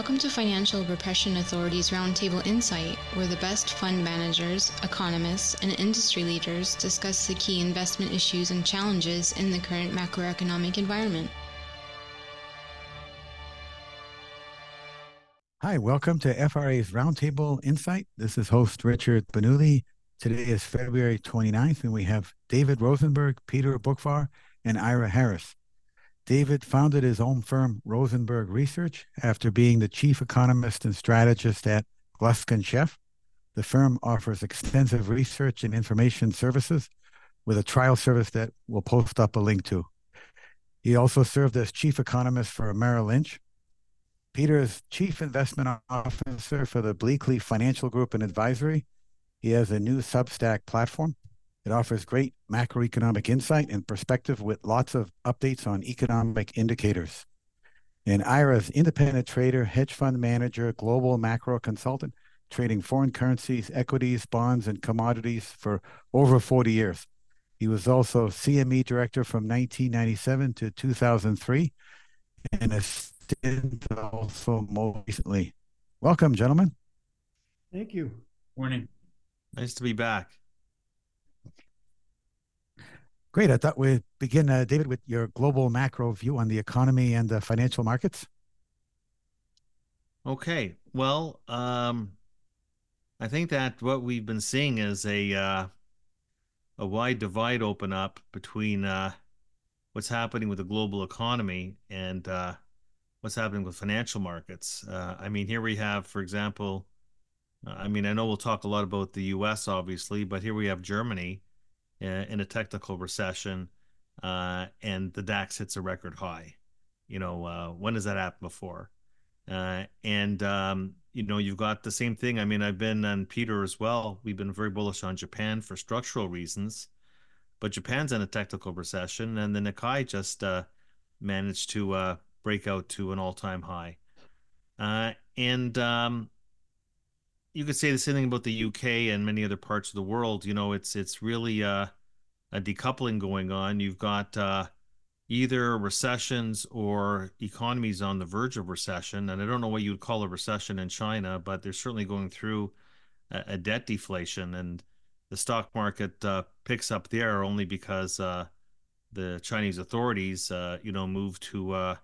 Welcome to Financial Repression Authority's Roundtable Insight, where the best fund managers, economists, and industry leaders discuss the key investment issues and challenges in the current macroeconomic environment. Hi, welcome to FRA's Roundtable Insight. This is host Richard Bonugli. Today is February 29th, and we have David Rosenberg, Peter Boockvar, and Yra Harris. David founded his own firm, Rosenberg Research, after being the chief economist and strategist at Gluskin Sheff. The firm offers extensive research and information services with a trial service that we'll post up a link to. He also served as chief economist for Merrill Lynch. Peter is chief investment officer for the Bleakley Financial Group and Advisory. He has a new Substack platform it offers great macroeconomic insight and perspective with lots of updates on economic indicators. And Yra's independent trader, hedge fund manager, global macro consultant, trading foreign currencies, equities, bonds, and commodities for over 40 years. He was also CME director from 1997 to 2003 and a stint also more recently. Welcome, gentlemen. Thank you. Morning. Nice to be back. Great. I thought we'd begin, uh, David, with your global macro view on the economy and the financial markets. Okay. Well, um, I think that what we've been seeing is a uh, a wide divide open up between uh, what's happening with the global economy and uh, what's happening with financial markets. Uh, I mean, here we have, for example, uh, I mean, I know we'll talk a lot about the U.S. obviously, but here we have Germany in a technical recession, uh, and the DAX hits a record high. You know, uh, when has that happened before? Uh, and um, you know, you've got the same thing. I mean, I've been on Peter as well. We've been very bullish on Japan for structural reasons, but Japan's in a technical recession, and the Nikkei just uh, managed to uh, break out to an all-time high. Uh, and um, you could say the same thing about the UK and many other parts of the world. You know, it's it's really uh, a decoupling going on. You've got uh, either recessions or economies on the verge of recession, and I don't know what you would call a recession in China, but they're certainly going through a, a debt deflation, and the stock market uh, picks up there only because uh, the Chinese authorities, uh, you know, move to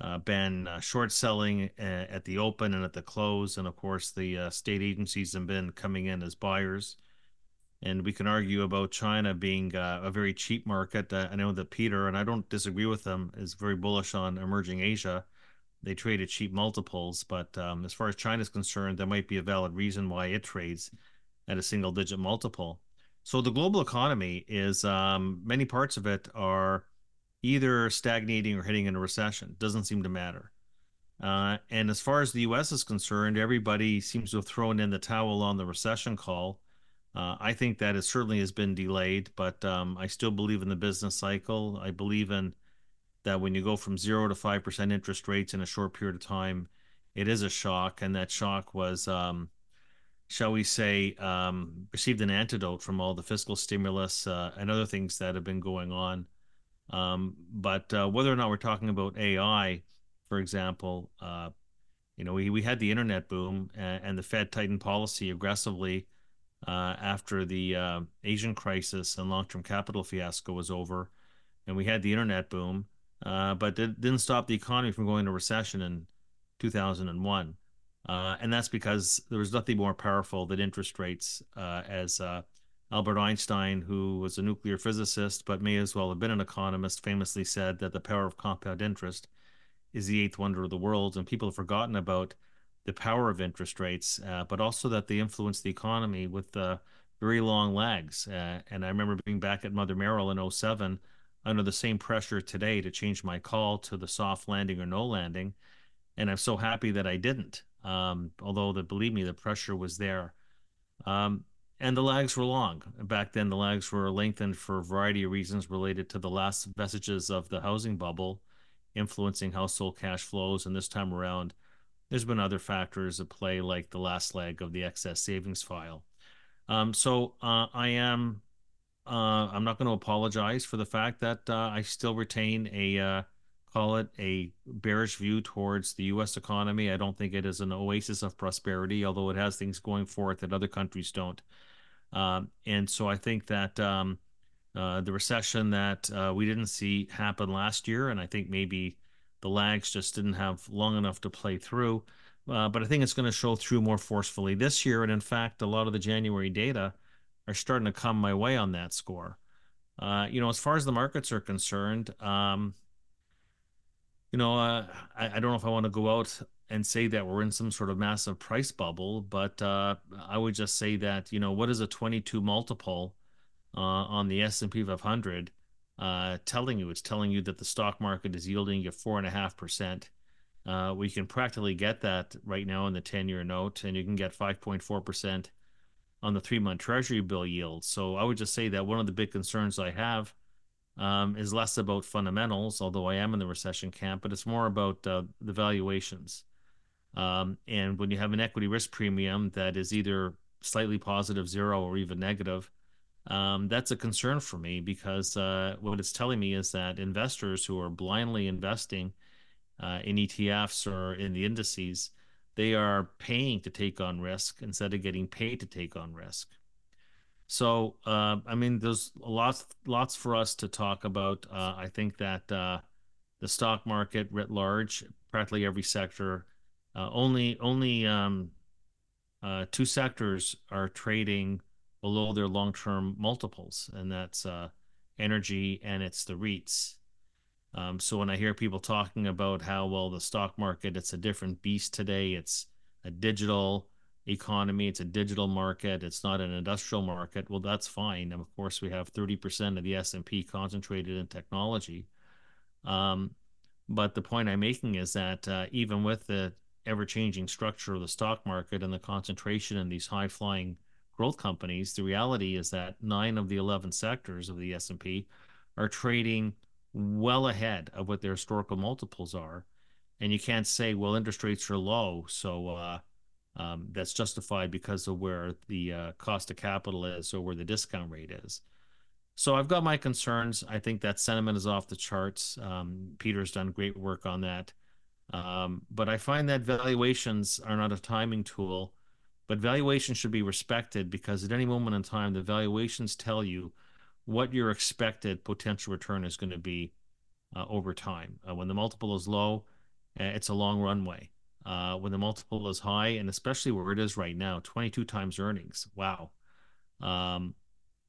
uh, ban uh, short selling uh, at the open and at the close. And of course, the uh, state agencies have been coming in as buyers. And we can argue about China being uh, a very cheap market. Uh, I know that Peter, and I don't disagree with them, is very bullish on emerging Asia. They trade at cheap multiples. But um, as far as China is concerned, there might be a valid reason why it trades at a single digit multiple. So the global economy is um, many parts of it are either stagnating or hitting in a recession. Doesn't seem to matter. Uh, and as far as the U.S. is concerned, everybody seems to have thrown in the towel on the recession call. Uh, I think that it certainly has been delayed, but um, I still believe in the business cycle. I believe in that when you go from zero to five percent interest rates in a short period of time, it is a shock, and that shock was, um, shall we say, um, received an antidote from all the fiscal stimulus uh, and other things that have been going on. Um, but uh, whether or not we're talking about AI, for example, uh, you know, we, we had the internet boom and, and the Fed tightened policy aggressively uh, after the uh, Asian crisis and long-term capital fiasco was over, and we had the internet boom, uh, but it didn't stop the economy from going into recession in 2001. Uh, and that's because there was nothing more powerful than interest rates as Albert Einstein, who was a nuclear physicist but may as well have been an economist, famously said that the power of compound interest is the eighth wonder of the world. And people have forgotten about the power of interest rates, uh, but also that they influence the economy with uh, very long lags. Uh, and I remember being back at Mother Merrill in 07 under the same pressure today to change my call to the soft landing or no landing. And I'm so happy that I didn't. Um, although, believe me, the pressure was there. Um, and the lags were long. Back then, the lags were lengthened for a variety of reasons related to the last vestiges of the housing bubble influencing household cash flows. And this time around, there's been other factors at play, like the last leg of the excess savings file. Um, so uh, I am. Uh, I'm not going to apologize for the fact that uh, I still retain a uh, call it a bearish view towards the U.S. economy. I don't think it is an oasis of prosperity, although it has things going for it that other countries don't. Um, and so I think that um, uh, the recession that uh, we didn't see happen last year, and I think maybe the lags just didn't have long enough to play through. Uh, but I think it's going to show through more forcefully this year. And in fact, a lot of the January data are starting to come my way on that score. Uh, you know, as far as the markets are concerned, um, you know, uh, I, I, don't know if I want to go out and say that we're in some sort of massive price bubble, but uh, I would just say that you know what is a 22 multiple uh, on the S&P 500 uh, telling you? It's telling you that the stock market is yielding you four and a half percent. Uh, we can practically get that right now in the 10-year note, and you can get 5.4 percent on the three-month Treasury bill yield. So I would just say that one of the big concerns I have um, is less about fundamentals, although I am in the recession camp, but it's more about uh, the valuations. Um, and when you have an equity risk premium that is either slightly positive, zero, or even negative, um, that's a concern for me because uh, what it's telling me is that investors who are blindly investing uh, in ETFs or in the indices, they are paying to take on risk instead of getting paid to take on risk. So, uh, I mean, there's lots, lots for us to talk about. Uh, I think that uh, the stock market writ large, practically every sector, uh, only only um, uh, two sectors are trading below their long-term multiples, and that's uh, energy and it's the REITs. Um, so when I hear people talking about how well the stock market, it's a different beast today. It's a digital economy. It's a digital market. It's not an industrial market. Well, that's fine. And of course, we have 30% of the S&P concentrated in technology. Um, but the point I'm making is that uh, even with the ever-changing structure of the stock market and the concentration in these high-flying growth companies, the reality is that nine of the 11 sectors of the S&P are trading well ahead of what their historical multiples are. And you can't say, well, interest rates are low, so uh, um, that's justified because of where the uh, cost of capital is or where the discount rate is. So I've got my concerns. I think that sentiment is off the charts. Um, Peter's done great work on that. Um, but I find that valuations are not a timing tool, but valuations should be respected because at any moment in time, the valuations tell you what your expected potential return is going to be uh, over time. Uh, when the multiple is low, uh, it's a long runway uh, when the multiple is high, and especially where it is right now, 22 times earnings. Wow. Um,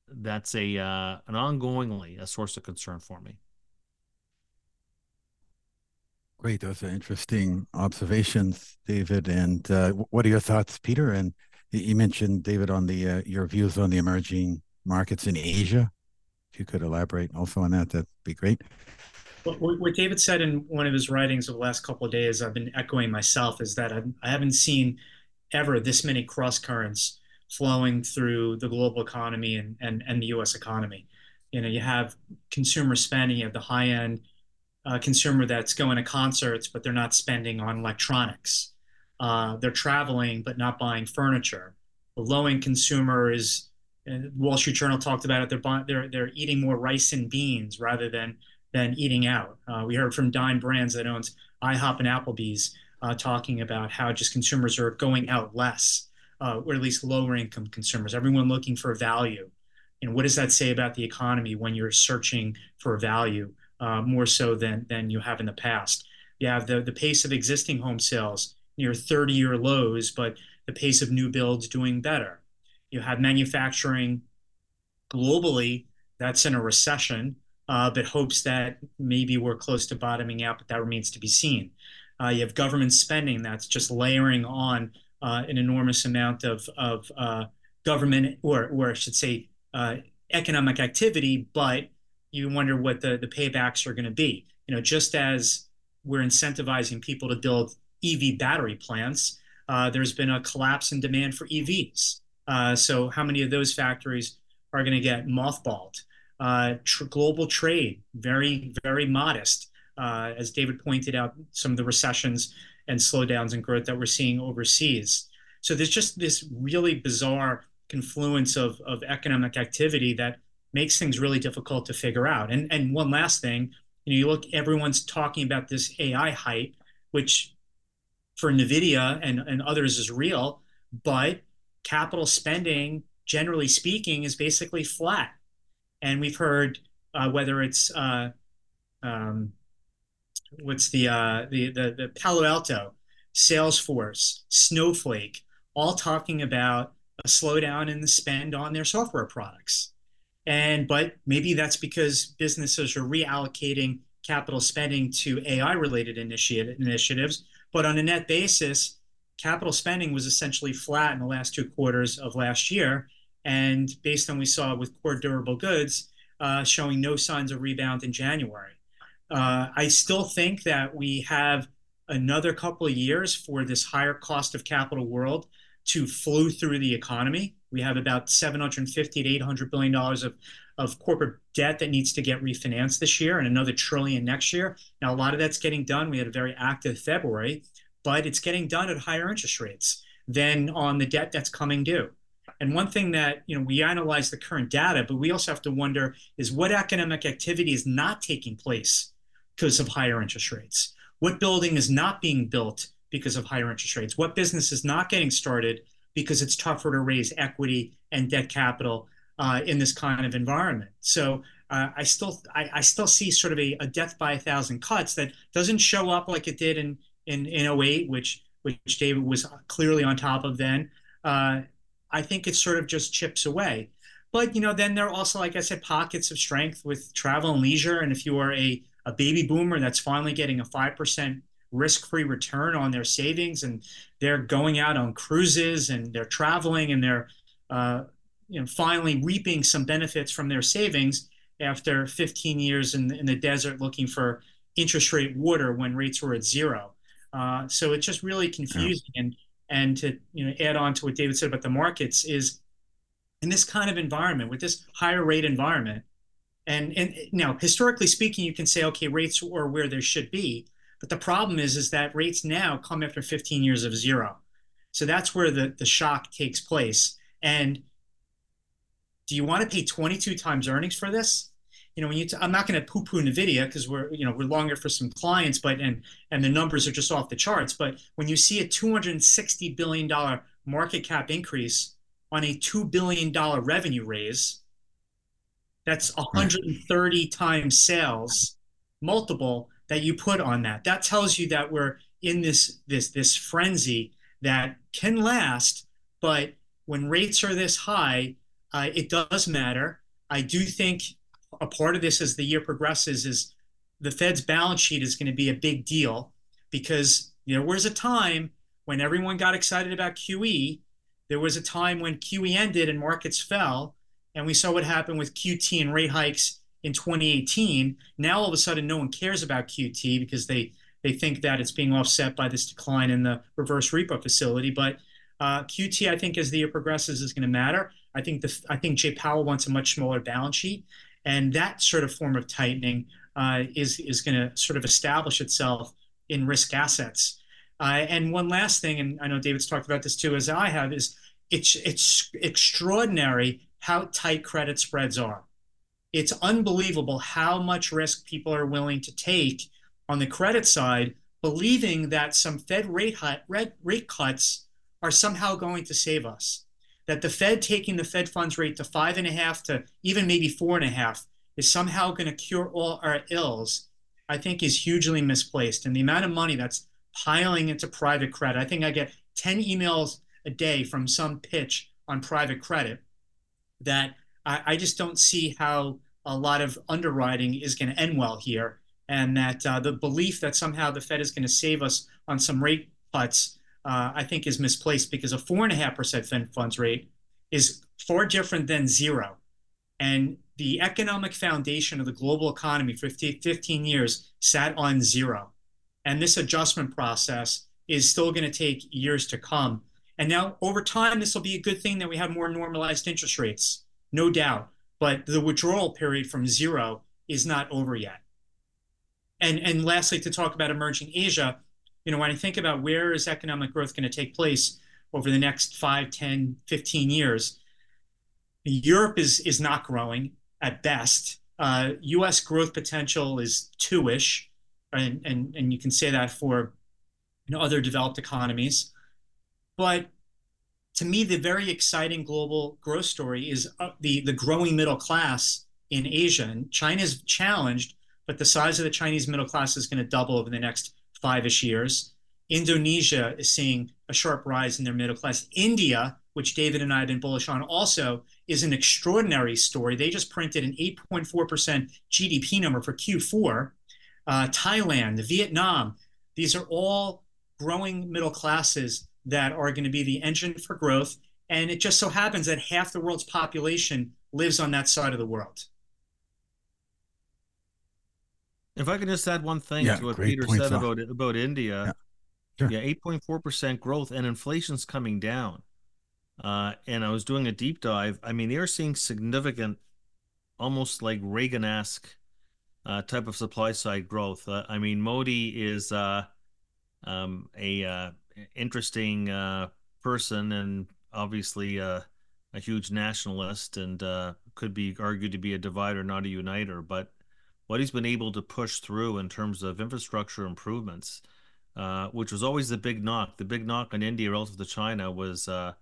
that's a uh, an ongoingly a source of concern for me. Great, those are interesting observations, David. And uh, what are your thoughts, Peter? And you mentioned David on the uh, your views on the emerging markets in Asia. If you could elaborate also on that, that'd be great. What David said in one of his writings over the last couple of days, I've been echoing myself, is that I haven't seen ever this many cross currents flowing through the global economy and, and, and the US economy. You know, you have consumer spending, you have the high end uh, consumer that's going to concerts, but they're not spending on electronics. Uh, they're traveling, but not buying furniture. The low end consumer is, uh, Wall Street Journal talked about it, they're, buying, they're, they're eating more rice and beans rather than than eating out. Uh, we heard from Dine Brands that owns IHOP and Applebee's uh, talking about how just consumers are going out less, uh, or at least lower income consumers. Everyone looking for value. and what does that say about the economy when you're searching for value uh, more so than than you have in the past? You have the the pace of existing home sales near 30 year lows, but the pace of new builds doing better. You have manufacturing globally that's in a recession uh, but hopes that maybe we're close to bottoming out, but that remains to be seen. Uh, you have government spending that's just layering on uh, an enormous amount of, of uh, government, or, or I should say, uh, economic activity, but you wonder what the, the paybacks are going to be. You know, just as we're incentivizing people to build EV battery plants, uh, there's been a collapse in demand for EVs. so, how many of those factories are going to get mothballed? Uh, tr- global trade, very, very modest. Uh, as David pointed out, some of the recessions and slowdowns in growth that we're seeing overseas. So there's just this really bizarre confluence of, of economic activity that makes things really difficult to figure out. And, and one last thing, You know, you look, everyone's talking about this AI hype, which for NVIDIA and, and others is real, but capital spending, generally speaking, is basically flat. And we've heard uh, whether it's uh, um, what's the, uh, the the the Palo Alto, Salesforce, Snowflake, all talking about a slowdown in the spend on their software products. And but maybe that's because businesses are reallocating capital spending to AI related initiative, initiatives. But on a net basis, capital spending was essentially flat in the last two quarters of last year. And based on we saw with core durable goods, uh, showing no signs of rebound in January. Uh, I still think that we have another couple of years for this higher cost of capital world to flow through the economy. We have about 750 to 800 billion dollars of of corporate debt that needs to get refinanced this year and another trillion next year. Now a lot of that's getting done. We had a very active February, but it's getting done at higher interest rates than on the debt that's coming due. And one thing that, you know, we analyze the current data, but we also have to wonder is what economic activity is not taking place because of higher interest rates? What building is not being built because of higher interest rates? What business is not getting started because it's tougher to raise equity and debt capital uh, in this kind of environment? So uh, I still I, I, still see sort of a, a, death by a thousand cuts that doesn't show up like it did in in in 08, which which David was clearly on top of then. Uh, I think it sort of just chips away. But you know, then there are also, like I said, pockets of strength with travel and leisure. And if you are a, a baby boomer that's finally getting a five percent risk-free return on their savings, and they're going out on cruises and they're traveling and they're uh, you know finally reaping some benefits from their savings after 15 years in, in the desert looking for interest rate water when rates were at zero. Uh, so it's just really confusing. Yeah. And and to you know add on to what David said about the markets is in this kind of environment with this higher rate environment and and now historically speaking you can say okay rates are where they should be but the problem is is that rates now come after 15 years of zero. So that's where the the shock takes place. And do you want to pay 22 times earnings for this? You know, when you, t- I'm not going to poo-poo Nvidia because we're, you know, we're longer for some clients, but and and the numbers are just off the charts. But when you see a 260 billion dollar market cap increase on a two billion dollar revenue raise, that's 130 times sales multiple that you put on that. That tells you that we're in this this this frenzy that can last, but when rates are this high, uh, it does matter. I do think a part of this as the year progresses is the Fed's balance sheet is going to be a big deal because there was a time when everyone got excited about QE. There was a time when QE ended and markets fell, and we saw what happened with QT and rate hikes in 2018. Now all of a sudden, no one cares about QT because they they think that it's being offset by this decline in the reverse repo facility. But uh, QT, I think, as the year progresses, is going to matter. I think the I think Jay Powell wants a much smaller balance sheet, and that sort of form of tightening uh, is, is going to sort of establish itself in risk assets. Uh, and one last thing, and I know David's talked about this too, as I have, is it's, it's extraordinary how tight credit spreads are. It's unbelievable how much risk people are willing to take on the credit side, believing that some Fed rate, rate, rate cuts are somehow going to save us that the Fed taking the Fed funds rate to five and a half to even maybe four and a half is somehow going to cure all our ills, I think is hugely misplaced. And the amount of money that's piling into private credit, I think I get 10 emails a day from some pitch on private credit that I, I just don't see how a lot of underwriting is going to end well here. And that uh, the belief that somehow the Fed is going to save us on some rate cuts uh, I think is misplaced because a four and a half percent Fed funds rate is far different than zero. And the economic foundation of the global economy for 15 years sat on zero. And this adjustment process is still going to take years to come. And now, over time, this will be a good thing that we have more normalized interest rates, no doubt. But the withdrawal period from zero is not over yet. And, and lastly, to talk about emerging Asia, you know, when I think about where is economic growth going to take place over the next 5, 10, 15 years, Europe is, is not growing at best. Uh, U.S. growth potential is two-ish, and and and you can say that for you know, other developed economies. But to me, the very exciting global growth story is uh, the the growing middle class in Asia. And China's challenged, but the size of the Chinese middle class is going to double over the next five-ish years. Indonesia is seeing a sharp rise in their middle class. India, which David and I have been bullish on, also is an extraordinary story. They just printed an 8.4% GDP number for Q4. Uh, Thailand, Vietnam, these are all growing middle classes that are going to be the engine for growth. And it just so happens that half the world's population lives on that side of the world. If I can just add one thing yeah, to what Peter said about about India, yeah. Sure. Yeah, 8.4% growth and inflation's coming down. Uh, and I was doing a deep dive. I mean, they are seeing significant, almost like Reagan esque uh, type of supply side growth. Uh, I mean, Modi is uh, um, a uh, interesting uh, person and obviously a huge nationalist and could be argued to be a divider, not a uniter. But what he's been able to push through in terms of infrastructure improvements uh, which was always the big knock. The big knock on India relative to China was uh,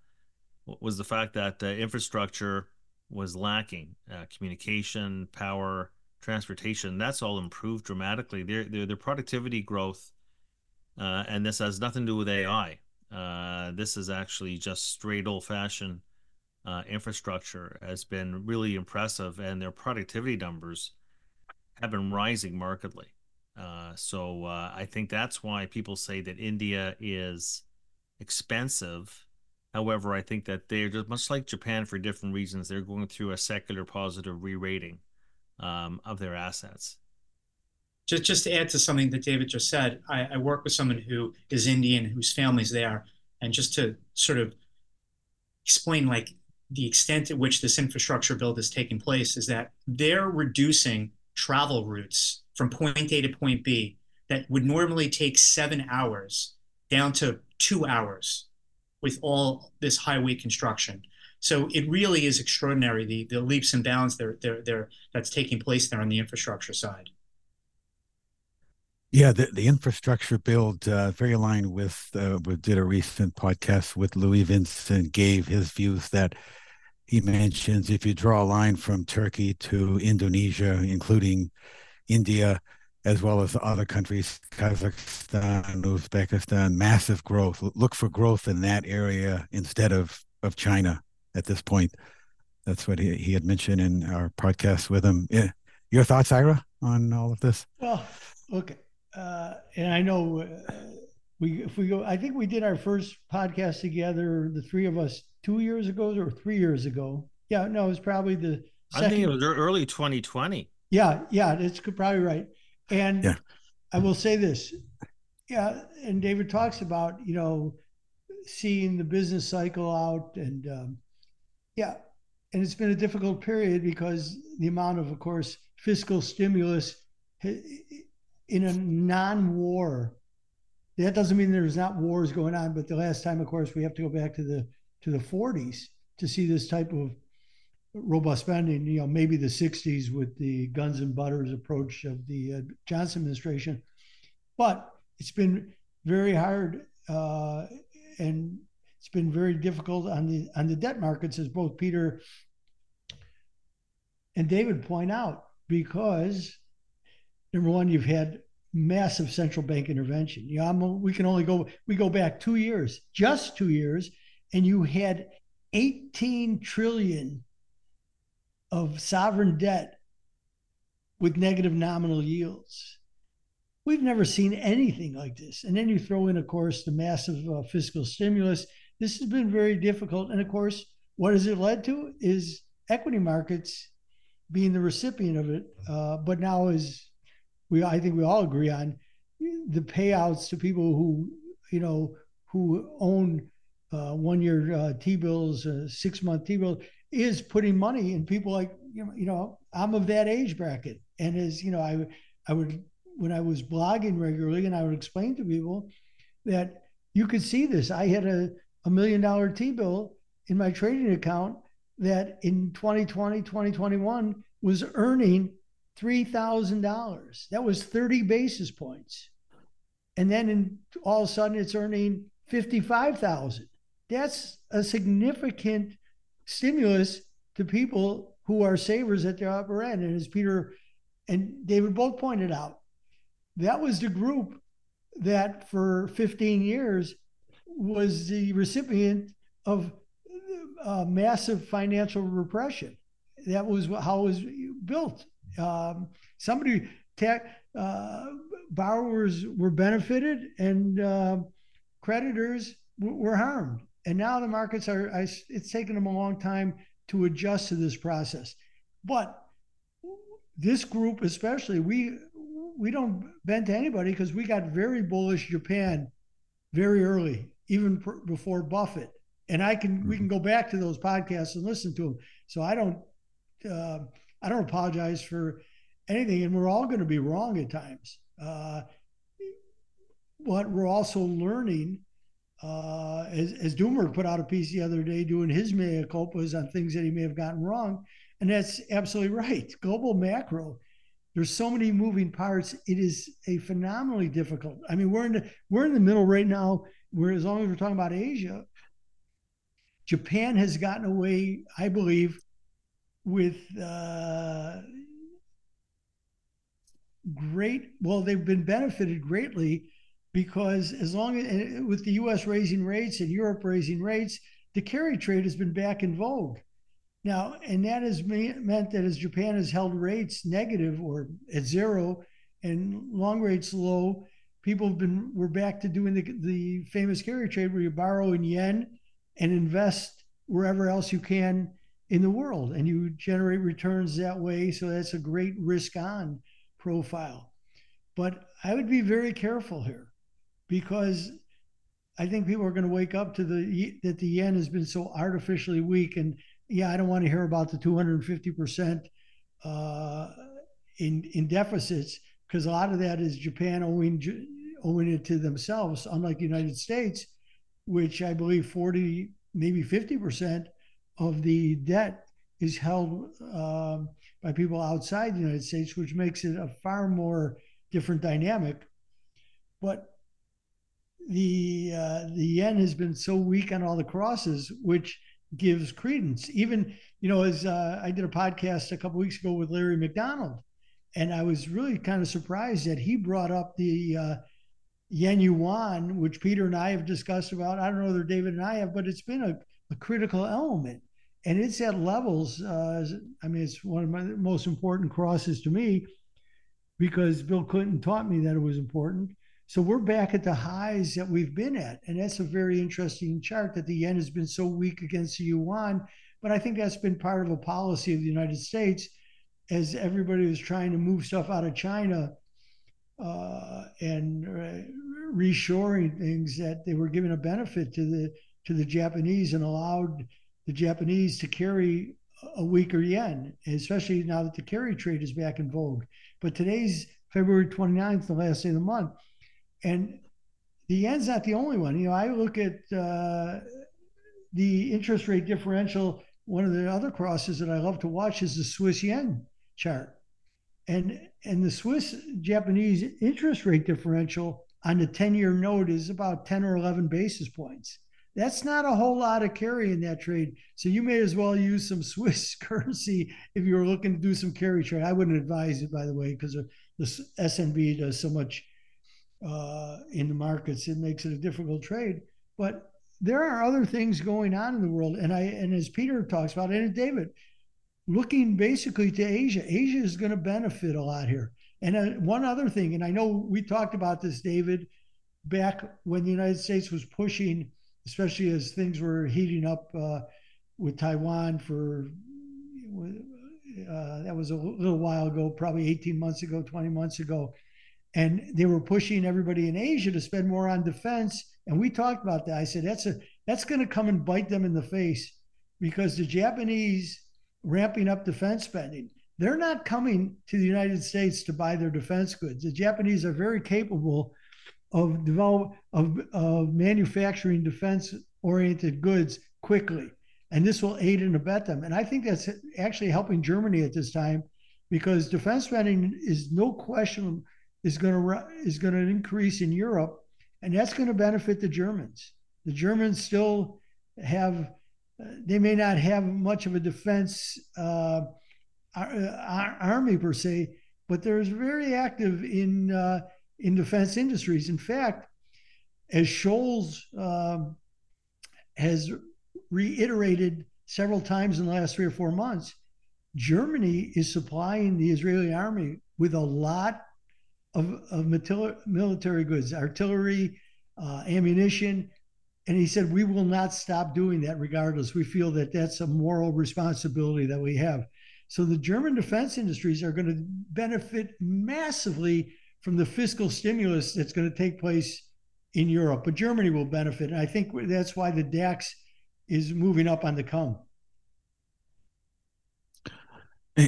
was the fact that uh, infrastructure was lacking, uh, communication, power, transportation. That's all improved dramatically. Their their, their productivity growth, uh, and this has nothing to do with AI. this is actually just straight old fashioned infrastructure has been really impressive, and their productivity numbers have been rising markedly. Uh, so uh, I think that's why people say that India is expensive. However, I think that they're just much like Japan for different reasons. They're going through a secular positive re-rating um, of their assets. Just, just to add to something that David just said, I, I work with someone who is Indian, whose family's there, and just to sort of explain like the extent at which this infrastructure build is taking place is that they're reducing travel routes from point A to point B that would normally take seven hours down to two hours with all this highway construction. So it really is extraordinary the the leaps and bounds there there there that's taking place there on the infrastructure side. Yeah, the, the infrastructure build uh, very aligned with uh, we did a recent podcast with Louis-Vincent Gave his views that he mentions if you draw a line from Turkey to Indonesia, including India, as well as other countries, Kazakhstan, Uzbekistan, massive growth. Look for growth in that area instead of, of China at this point. That's what he, he had mentioned in our podcast with him. Yeah. Your thoughts, Yra, on all of this? Well, okay. Uh, and I know uh, we, if we go, I think we did our first podcast together, the three of us, two years ago or three years ago. Yeah, no, it was probably the. Second. I think it was early 2020. Yeah, yeah, it's probably right. And yeah. I will say this, yeah, and David talks about you know seeing the business cycle out, and um, yeah, and it's been a difficult period because the amount of, of course, fiscal stimulus in a non-war. That doesn't mean there's not wars going on, but the last time, of course, we have to go back to the to the 40s to see this type of robust spending, you know, maybe the 60s with the guns and butters approach of the uh, Johnson administration. But it's been very hard uh, and it's been very difficult on the on the debt markets, as both Peter and David point out, because number one, you've had massive central bank intervention. You we can only go we go back two years, just two years, and you had 18 trillion of sovereign debt with negative nominal yields. We've never seen anything like this. And then you throw in, of course, the massive uh, fiscal stimulus. This has been very difficult. And of course, what has it led to is equity markets being the recipient of it. Uh, but now, as we, I think we all agree on, the payouts to people who, you know, who own uh, one-year uh, T-bills, uh, six-month T-bills, is putting money in people like you know, you know I'm of that age bracket, and as you know, I I would when I was blogging regularly, and I would explain to people that you could see this. I had a a million dollar T bill in my trading account that in 2020 2021 was earning $3,000. That was 30 basis points. And then in, all of a sudden it's earning 55,000. That's a significant stimulus to people who are savers at the upper end. And as Peter and David both pointed out, that was the group that for 15 years was the recipient of uh, massive financial repression. That was how it was built. Um, somebody, ta- uh, borrowers were benefited and uh, creditors w- were harmed. And now the markets are, it's taken them a long time to adjust to this process. But this group, especially, we we don't bend to anybody because we got very bullish Japan very early, even pr- before Buffett. And I can we can go back to those podcasts and listen to them. So I don't uh, I don't apologize for anything, and we're all going to be wrong at times. Uh, but we're also learning. Uh, as, as Doomer put out a piece the other day doing his mea culpas on things that he may have gotten wrong. And that's absolutely right. Global macro, there's so many moving parts. It is a phenomenally difficult. I mean, we're in the we're in the middle right now. Where as long as we're talking about Asia, Japan has gotten away, I believe, with uh, great. Well, they've been benefited greatly because as long as with the U.S. raising rates and Europe raising rates, the carry trade has been back in vogue. Now, and that has meant that as Japan has held rates negative or at zero and long rates low, people have been we're back to doing the, the famous carry trade where you borrow in yen and invest wherever else you can in the world and you generate returns that way so that's a great risk on profile. But i would be very careful here because i think people are going to wake up to the that the yen has been so artificially weak and yeah i don't want to hear about the 250% uh, in in deficits because a lot of that is japan owing owing it to themselves unlike the united states which i believe 40 maybe 50% of the debt is held um, by people outside the United States, which makes it a far more different dynamic. But the uh, the yen has been so weak on all the crosses, which gives credence. Even you know, as uh, I did a podcast a couple weeks ago with Larry McDonald, and I was really kind of surprised that he brought up the uh, yen yuan, which Peter and I have discussed about. I don't know whether David and I have, but it's been a, a critical element. And it's at levels. Uh, I mean, it's one of my most important crosses to me because Bill Clinton taught me that it was important. So we're back at the highs that we've been at. And that's a very interesting chart that the yen has been so weak against the yuan. But I think that's been part of a policy of the United States as everybody was trying to move stuff out of China uh, and uh, reshoring things that they were giving a benefit to the to the Japanese and allowed the Japanese to carry a weaker yen, especially now that the carry trade is back in vogue. But today's February 29th, the last day of the month, and the yen's not the only one. You know, I look at uh, the interest rate differential. One of the other crosses that I love to watch is the Swiss yen chart and and the Swiss Japanese interest rate differential on the 10 year note is about 10 or 11 basis points. That's not a whole lot of carry in that trade. So you may as well use some Swiss currency if you were looking to do some carry trade. I wouldn't advise it, by the way, because the SNB does so much uh, in the markets. It makes it a difficult trade. But there are other things going on in the world. And I and as Peter talks about, and David, looking basically to Asia. Asia is going to benefit a lot here. And uh, one other thing, and I know we talked about this, David, back when the United States was pushing, especially as things were heating up uh, with Taiwan for uh, that was a little while ago, probably 18 months ago, 20 months ago. And they were pushing everybody in Asia to spend more on defense. And we talked about that. I said that's a that's going to come and bite them in the face because the Japanese ramping up defense spending. They're not coming to the United States to buy their defense goods. The Japanese are very capable of develop of, of manufacturing defense oriented goods quickly. And this will aid and abet them. And I think that's actually helping Germany at this time because defense spending is no question is going to is going to increase in Europe, and that's going to benefit the Germans. The Germans still have they may not have much of a defense uh, army per se, but they're very active in uh, in defense industries. In fact, as Scholz um, has reiterated several times in the last three or four months, Germany is supplying the Israeli army with a lot of, of military goods, artillery, uh, ammunition. And he said, we will not stop doing that regardless. We feel that that's a moral responsibility that we have. So the German defense industries are going to benefit massively from the fiscal stimulus that's going to take place in Europe, but Germany will benefit. And I think that's why the DAX is moving up on the come.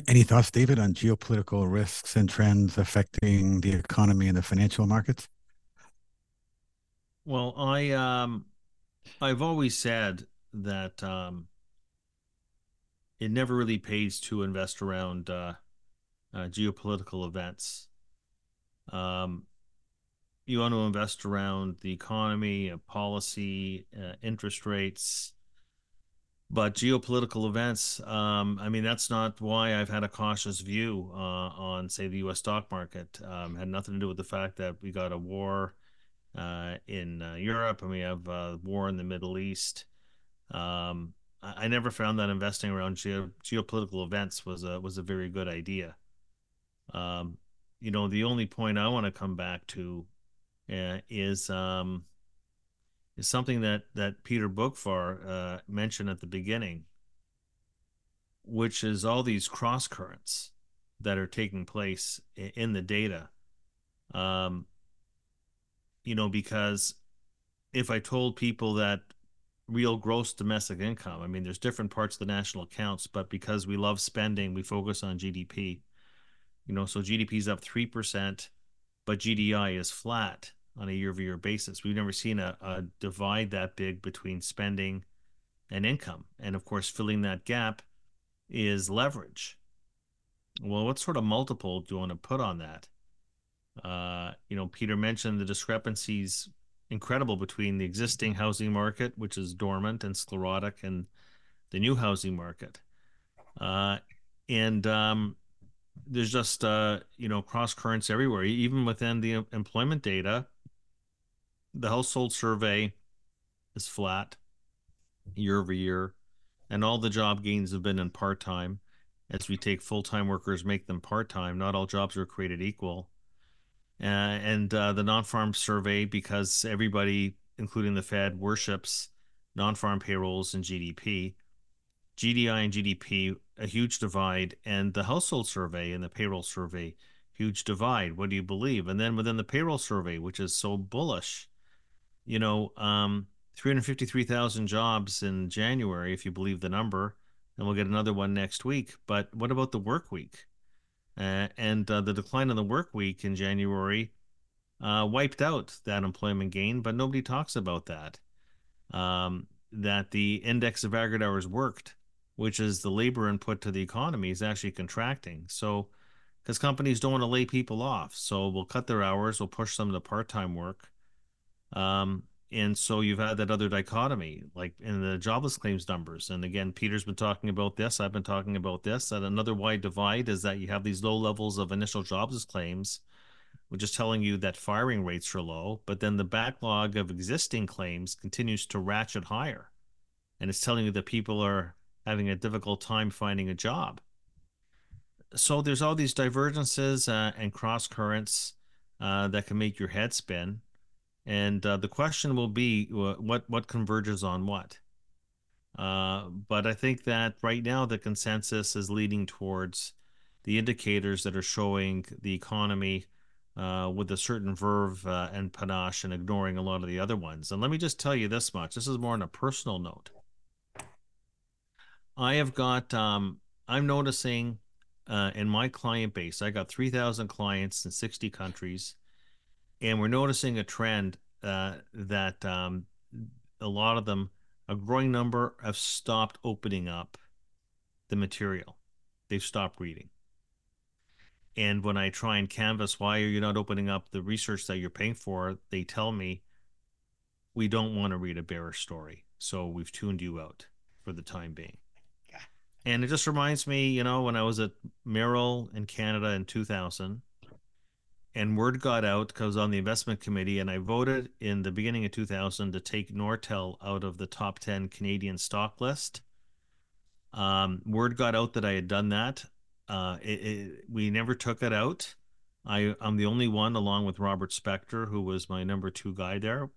Any thoughts, David, on geopolitical risks and trends affecting the economy and the financial markets? Well, I um, I've always said that um, it never really pays to invest around uh, uh, geopolitical events. Um, you want to invest around the economy, uh, policy, uh, interest rates, but geopolitical events. Um, I mean, that's not why I've had a cautious view uh, on, say, the U.S. stock market. Um, had nothing to do with the fact that we got a war uh, in Europe and we have a war in the Middle East. Um, I never found that investing around geo- geopolitical events was a was a very good idea. Um, you know, the only point I want to come back to uh, is um, is something that that Peter Boockvar uh, mentioned at the beginning, which is all these cross currents that are taking place in, the data. Um, you know, because if I told people that real gross domestic income. I mean, there's different parts of the national accounts, but because we love spending, we focus on GDP. You know, so GDP is up 3%, but GDI is flat on a year over year basis. We've never seen a, a divide that big between spending and income. And of course, filling that gap is leverage. Well, what sort of multiple do you want to put on that? Uh, you know, Peter mentioned the discrepancies incredible between the existing housing market, which is dormant and sclerotic, and the new housing market. Uh, and um, there's just uh, you know cross currents everywhere, even within the employment data. The household survey is flat year over year, and all the job gains have been in part time. As we take full time workers, make them part time. Not all jobs are created equal uh, and uh, the non-farm survey because everybody, including the Fed, worships non-farm payrolls and GDP. GDI and GDP, a huge divide, and the household survey and the payroll survey, huge divide. What do you believe? And then within the payroll survey, which is so bullish, you know, um, 353,000 jobs in January, if you believe the number, and we'll get another one next week. But what about the work week? Uh, and uh, the decline in the work week in January uh, wiped out that employment gain, but nobody talks about that. Um, that the index of aggregate hours worked, which is the labor input to the economy, is actually contracting. So, because companies don't want to lay people off, so we'll cut their hours, we'll push them to part time work. Um, and so you've had that other dichotomy like in the jobless claims numbers and again peter's been talking about this i've been talking about this that another wide divide is that you have these low levels of initial jobless claims which is telling you that firing rates are low but then the backlog of existing claims continues to ratchet higher and it's telling you that people are having a difficult time finding a job so there's all these divergences uh, and cross currents uh, that can make your head spin and uh, the question will be what what converges on what. Uh, but I think that right now the consensus is leading towards the indicators that are showing the economy uh, with a certain verve uh, and panache and ignoring a lot of the other ones. And let me just tell you this much: this is more on a personal note. I have got um, I'm noticing uh, in my client base, I got 3,000 clients in 60 countries and we're noticing a trend uh, that um, a lot of them, a growing number, have stopped opening up the material. They've stopped reading. And when I try and canvas why are you not opening up the research that you're paying for, they tell me we don't want to read a bearish story. So we've tuned you out for the time being. And it just reminds me, you know, when I was at Merrill in Canada in 2000, and word got out because I was on the investment committee, and I voted in the beginning of 2000 to take Nortel out of the top 10 Canadian stock list. Um, word got out that I had done that. Uh, it, it, we never took it out. I, I'm the only one, along with Robert Spector, who was my number two guy there.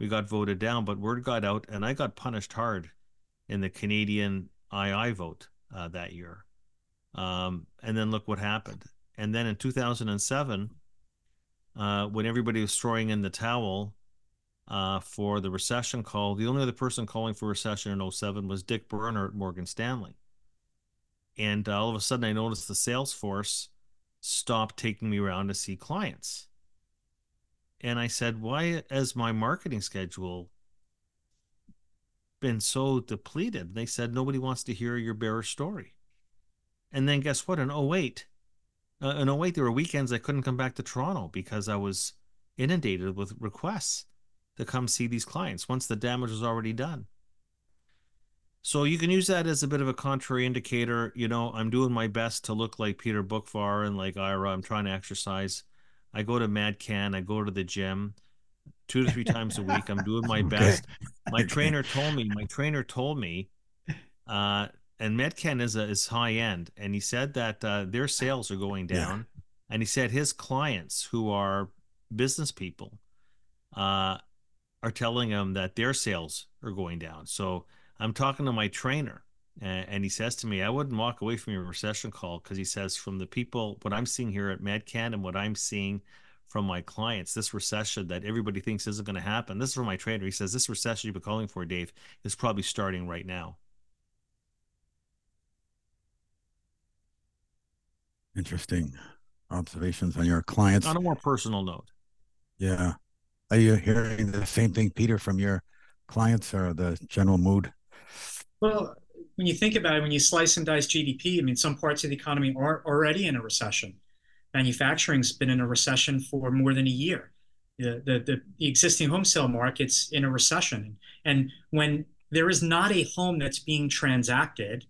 We got voted down, but word got out, and I got punished hard in the Canadian II vote uh, that year. Um, and then look what happened. And then in 2007, uh, when everybody was throwing in the towel uh, for the recession call, the only other person calling for recession in 07 was Dick Berner at Morgan Stanley. And uh, all of a sudden, I noticed the sales force stopped taking me around to see clients. And I said, Why has my marketing schedule been so depleted? They said, Nobody wants to hear your bearish story. And then guess what? In 08, uh, in 08, there were weekends I couldn't come back to Toronto because I was inundated with requests to come see these clients once the damage was already done. So you can use that as a bit of a contrary indicator. You know, I'm doing my best to look like Peter Boockvar and like Yra. I'm trying to exercise. I go to MadCan. I go to the gym two to three times a week. I'm doing my best. My trainer told me. My trainer told me, uh, and MadCan is a, is high end, and he said that uh, their sales are going down, yeah. and he said his clients who are business people, uh, are telling him that their sales are going down. So I'm talking to my trainer, and, and he says to me, I wouldn't walk away from your recession call because he says, from the people, what I'm seeing here at MadCan and what I'm seeing from my clients, this recession that everybody thinks isn't going to happen. This is from my trainer. He says, This recession you've been calling for, Dave, is probably starting right now. Interesting observations on your clients. On a more personal note. Yeah. Are you hearing the same thing, Peter, from your clients or the general mood? Well, when you think about it, when you slice and dice GDP, I mean, some parts of the economy are already in a recession. Manufacturing's been in a recession for more than a year. The, the, the, existing home sale market's in a recession. And when there is not a home that's being transacted,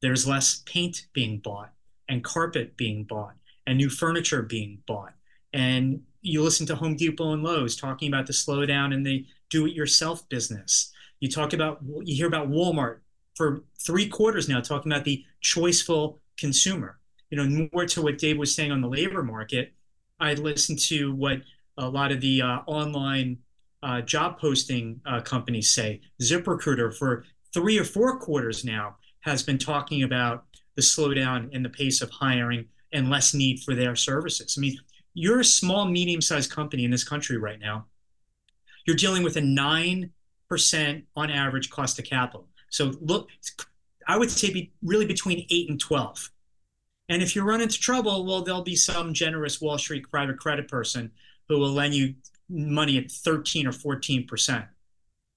there's less paint being bought and carpet being bought and new furniture being bought. And you listen to Home Depot and Lowe's talking about the slowdown in the do-it-yourself business. You talk about you hear about Walmart for three quarters now talking about the choiceful consumer. You know, more to what Dave was saying on the labor market. I listened to what a lot of the uh, online uh, job posting uh, companies say. ZipRecruiter for three or four quarters now has been talking about the slowdown in the pace of hiring and less need for their services. I mean, you're a small, medium sized company in this country right now. You're dealing with a 9% on average cost of capital. So look, I would say be really between 8 and 12. And if you run into trouble, well, there'll be some generous Wall Street private credit person who will lend you money at 13 or 14%.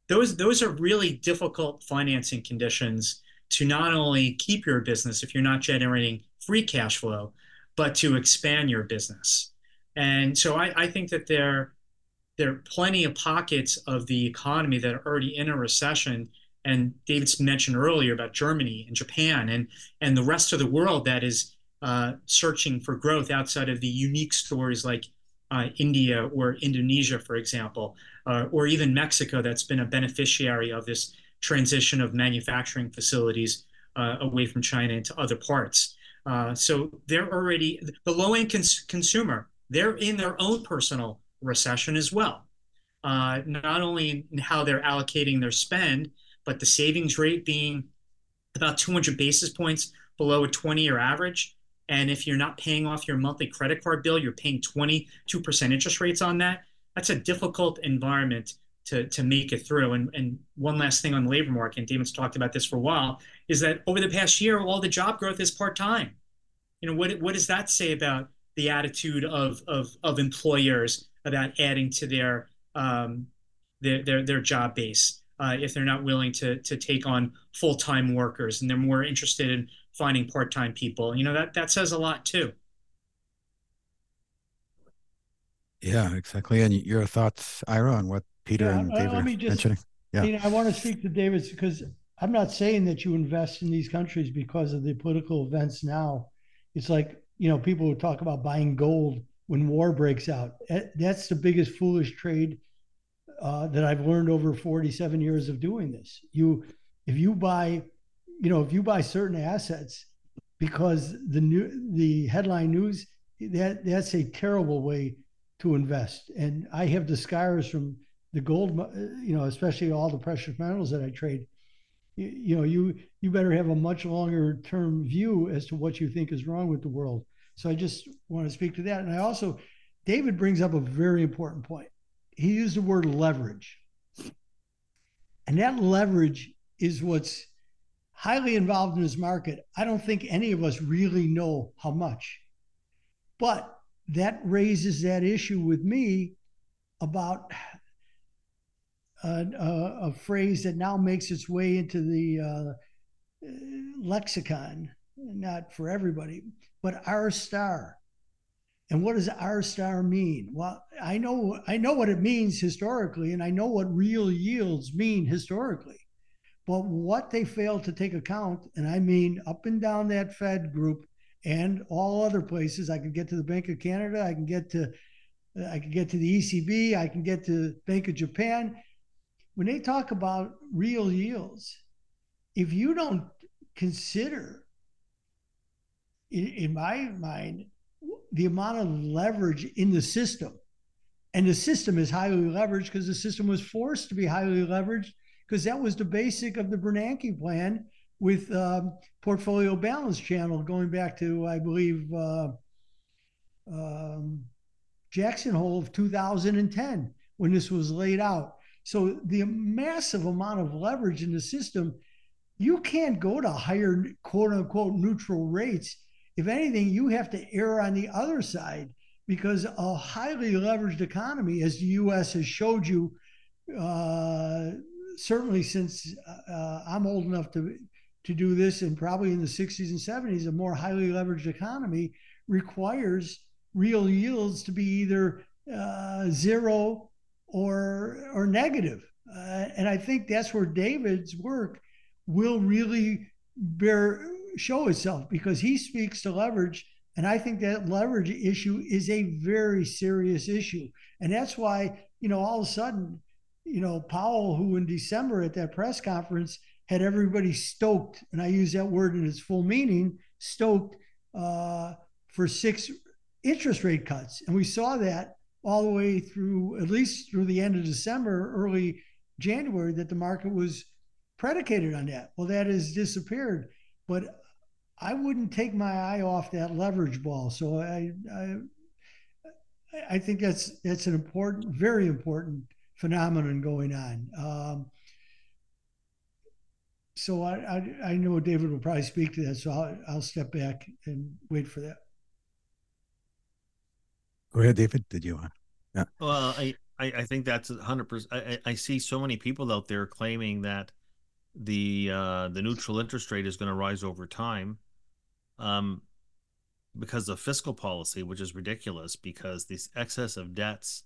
Those, those are really difficult financing conditions to not only keep your business if you're not generating free cash flow, but to expand your business. And so I, I think that there, there are plenty of pockets of the economy that are already in a recession. And David's mentioned earlier about Germany and Japan and, and the rest of the world that is uh, searching for growth outside of the unique stories like uh, India or Indonesia, for example, uh, or even Mexico, that's been a beneficiary of this transition of manufacturing facilities uh, away from China into other parts. Uh, so they're already the low-end cons- consumer. They're in their own personal recession as well. Uh, not only in how they're allocating their spend, but the savings rate being about 200 basis points below a 20-year average. And if you're not paying off your monthly credit card bill, you're paying 22% interest rates on that. That's a difficult environment to, to make it through. And, and one last thing on the labor market, and David's talked about this for a while, is that over the past year, all the job growth is part time. You know, what, what does that say about the attitude of, of, of employers about adding to their, um, their, their, their job base uh, if they're not willing to, to take on full time workers and they're more interested in finding part time people? You know, that, that says a lot too. Yeah, exactly. And your thoughts, Yra, on what Peter Yeah, and uh, David let me just- mentioning? Yeah. You know, I want to speak to David's because I'm not saying that you invest in these countries because of the political events now. It's like, you know, people would talk about buying gold when war breaks out. That's the biggest foolish trade uh, that I've learned over 47 years of doing this. You, if you buy, you know, if you buy certain assets because the new the headline news that that's a terrible way to invest. And I have the scars from the gold, uh, you know, especially all the precious metals that I trade. You, you know, you you better have a much longer term view as to what you think is wrong with the world. So I just want to speak to that. And I also, David brings up a very important point. He used the word leverage. And that leverage is what's highly involved in this market. I don't think any of us really know how much. But that raises that issue with me about a, a, a phrase that now makes its way into the uh, uh, lexicon, not for everybody, but r-star. And what does r-star mean? Well, I know I know what it means historically, and I know what real yields mean historically. But what they fail to take account, and I mean up and down that Fed group and all other places, I can get to the Bank of Canada, I can get to I can get to the ECB, I can get to Bank of Japan. When they talk about real yields, if you don't consider, in, in my mind, the amount of leverage in the system, and the system is highly leveraged because the system was forced to be highly leveraged because that was the basic of the Bernanke plan with um, portfolio balance channel going back to, I believe, uh, um, Jackson Hole of 2010 when this was laid out. So the massive amount of leverage in the system, you can't go to higher quote unquote neutral rates. If anything, you have to err on the other side because a highly leveraged economy, as the US has showed you, uh, certainly since uh, I'm old enough to to do this, and probably in the 60s and 70s, a more highly leveraged economy requires real yields to be either uh, zero or or negative. Uh, and I think that's where David's work will really bear show itself because he speaks to leverage and I think that leverage issue is a very serious issue. And that's why, you know, all of a sudden, you know, Powell, who in December at that press conference had everybody stoked, and I use that word in its full meaning, stoked uh, for six interest rate cuts. And we saw that all the way through, at least through the end of December, early January, that the market was predicated on that. Well, that has disappeared. But I wouldn't take my eye off that leverage ball. So I, I, I think that's that's an important, very important phenomenon going on. Um, so I, I, I know David will probably speak to that. So I'll, I'll step back and wait for that. Go ahead, David. Did you want? Yeah. Well, I, I, I think that's a hundred percent. I, I see so many people out there claiming that the uh, the neutral interest rate is going to rise over time, um, because of fiscal policy, which is ridiculous. Because this excess of debts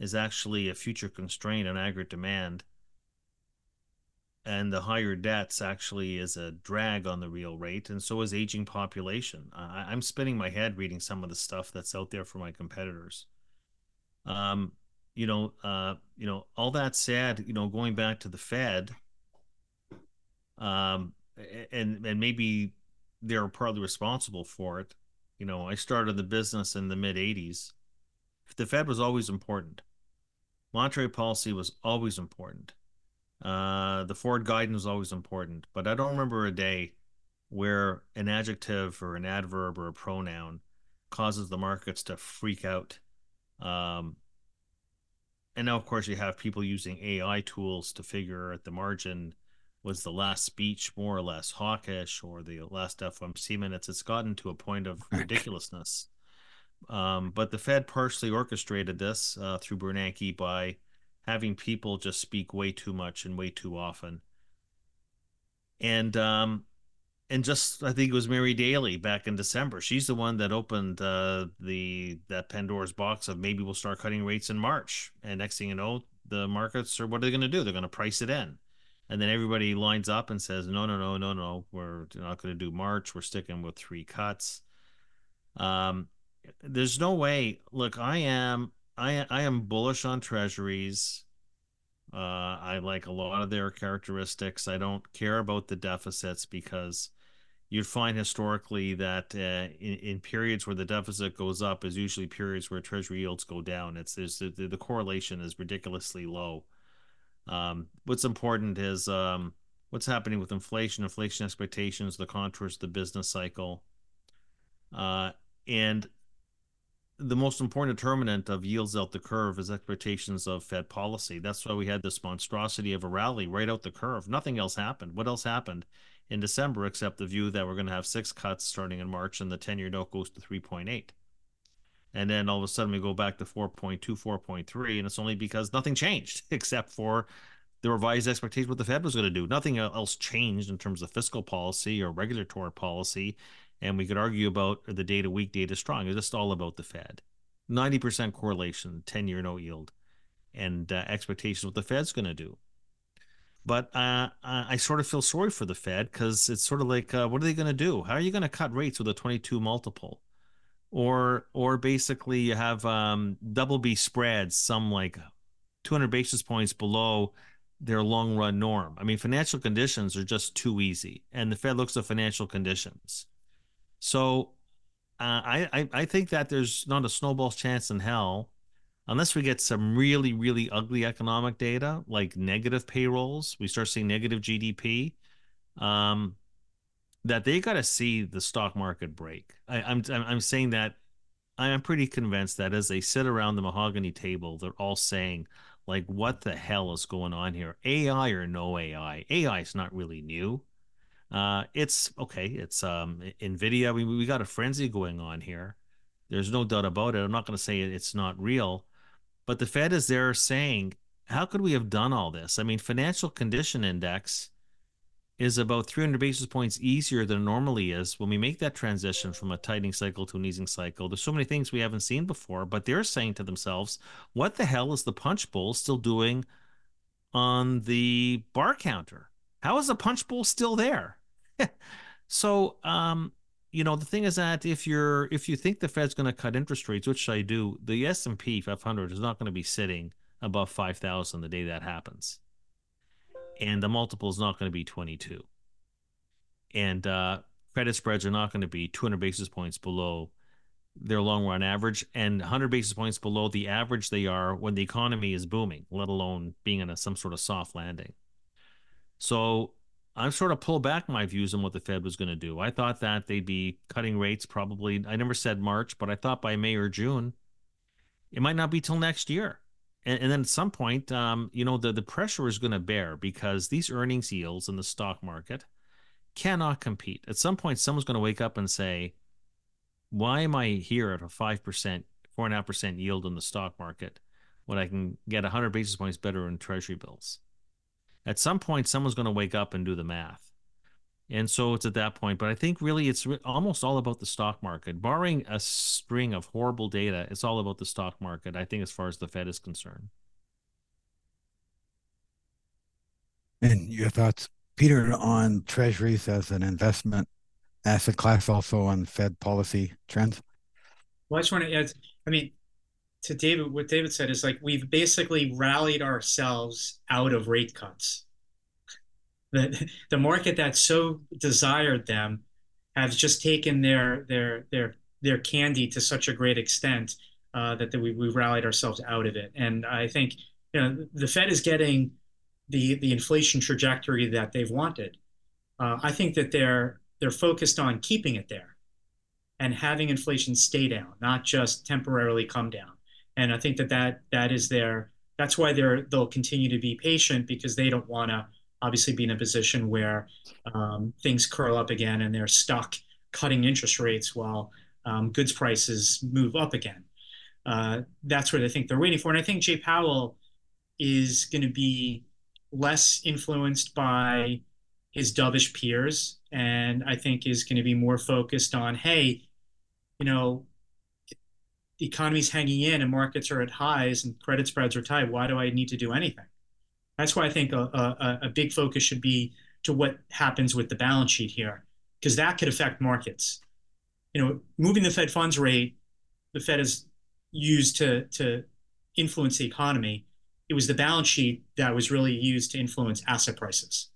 is actually a future constraint on aggregate demand, and the higher debts actually is a drag on the real rate, and so is aging population. I, I'm spinning my head reading some of the stuff that's out there for my competitors. Um, you know, uh, you know, all that said, you know, going back to the Fed, um, and and maybe they're partly responsible for it. You know, I started the business in the mid '80s. The Fed was always important. Monetary policy was always important. Uh, the forward guidance was always important, but I don't remember a day where an adjective or an adverb or a pronoun causes the markets to freak out. Um, and now, of course, you have people using AI tools to figure at the margin was the last speech more or less hawkish or the last FOMC minutes. It's gotten to a point of ridiculousness. Um, but the Fed partially orchestrated this uh, through Bernanke by having people just speak way too much and way too often. And um, and just I think it was Mary Daly back in December. She's the one that opened uh, the that Pandora's box of maybe we'll start cutting rates in March. And next thing you know, the markets are what are they going to do? They're going to price it in, and then everybody lines up and says, no, no, no, no, no, we're not going to do March. We're sticking with three cuts. Um, there's no way. Look, I am I I am bullish on treasuries. Uh, I like a lot of their characteristics. I don't care about the deficits because you'd find historically that uh, in, in, periods where the deficit goes up is usually periods where treasury yields go down. It's the, the correlation is ridiculously low. Um, what's important is um, what's happening with inflation, inflation expectations, the contours, the business cycle, uh, and the most important determinant of yields out the curve is expectations of Fed policy. That's why we had this monstrosity of a rally right out the curve. Nothing else happened. What else happened in December except the view that we're going to have six cuts starting in March and the 10 year note goes to 3.8? And then all of a sudden we go back to 4.2, 4.3, and it's only because nothing changed except for the revised expectation what the Fed was going to do. Nothing else changed in terms of fiscal policy or regulatory policy and we could argue about the data weak, data strong. It's just all about the Fed. 90% correlation, 10 year note yield, and uh, expectations what the Fed's going to do. But uh, I sort of feel sorry for the Fed because it's sort of like, uh, what are they going to do? How are you going to cut rates with a 22 multiple? Or, or basically, you have um, double B spreads, some like 200 basis points below their long run norm. I mean, financial conditions are just too easy, and the Fed looks at financial conditions. So uh, I, I think that there's not a snowball's chance in hell unless we get some really really ugly economic data like negative payrolls. We start seeing negative gdp um, that they got to see the stock market break. I, I'm, I'm saying that i'm pretty convinced that as they sit around the mahogany table they're all saying like what the hell is going on here? Ai or no ai ai is not really new uh, it's okay. It's um, Nvidia. We we got a frenzy going on here. There's no doubt about it. I'm not going to say it's not real, but the Fed is there saying, "How could we have done all this?" I mean, financial condition index is about 300 basis points easier than it normally is when we make that transition from a tightening cycle to an easing cycle. There's so many things we haven't seen before, but they're saying to themselves, "What the hell is the punch bowl still doing on the bar counter? How is the punch bowl still there?" so, um, you know, the thing is that if you're if you think the Fed's going to cut interest rates, which I do, the S and P 500 is not going to be sitting above 5,000 the day that happens, and the multiple is not going to be 22, and uh, credit spreads are not going to be 200 basis points below their long run average. And 100 basis points below the average they are when the economy is booming, let alone being in a, some sort of soft landing. So I've sort of pulled back my views on what the Fed was going to do. I thought that they'd be cutting rates probably. I never said March, but I thought by May or June. It might not be till next year. And, and then at some point, um, you know, the, the pressure is going to bear because these earnings yields in the stock market cannot compete. At some point, someone's going to wake up and say, why am I here at a 5%, 4.5% yield in the stock market when I can get 100 basis points better in treasury bills? At some point someone's going to wake up and do the math. And so it's at that point but i think really it's re- almost all about the stock market. Barring a string of horrible data it's all about the stock market i think as far as the fed is concerned. And your thoughts peter on treasuries as an investment asset class also on fed policy trends? Well i just want to add i mean to David, what David said is like we've basically rallied ourselves out of rate cuts. The the market that so desired them has just taken their their their their candy to such a great extent uh, that, that we we rallied ourselves out of it. And I think you know the Fed is getting the the inflation trajectory that they've wanted. Uh, I think that they're they're focused on keeping it there and having inflation stay down, not just temporarily come down and I think that that that is their that's why they're they'll continue to be patient because they don't want to obviously be in a position where um, things curl up again and they're stuck cutting interest rates while um, goods prices move up again. Uh, that's what I think they're waiting for, and I think Jay Powell is going to be less influenced by his dovish peers, and I think is going to be more focused on, hey, you know, economy's hanging in and markets are at highs and credit spreads are tight. Why do I need to do anything? That's why I think a, a, a big focus should be to what happens with the balance sheet here, because that could affect markets. You know, moving the Fed funds rate, the Fed has used to to influence the economy. It was the balance sheet that was really used to influence asset prices.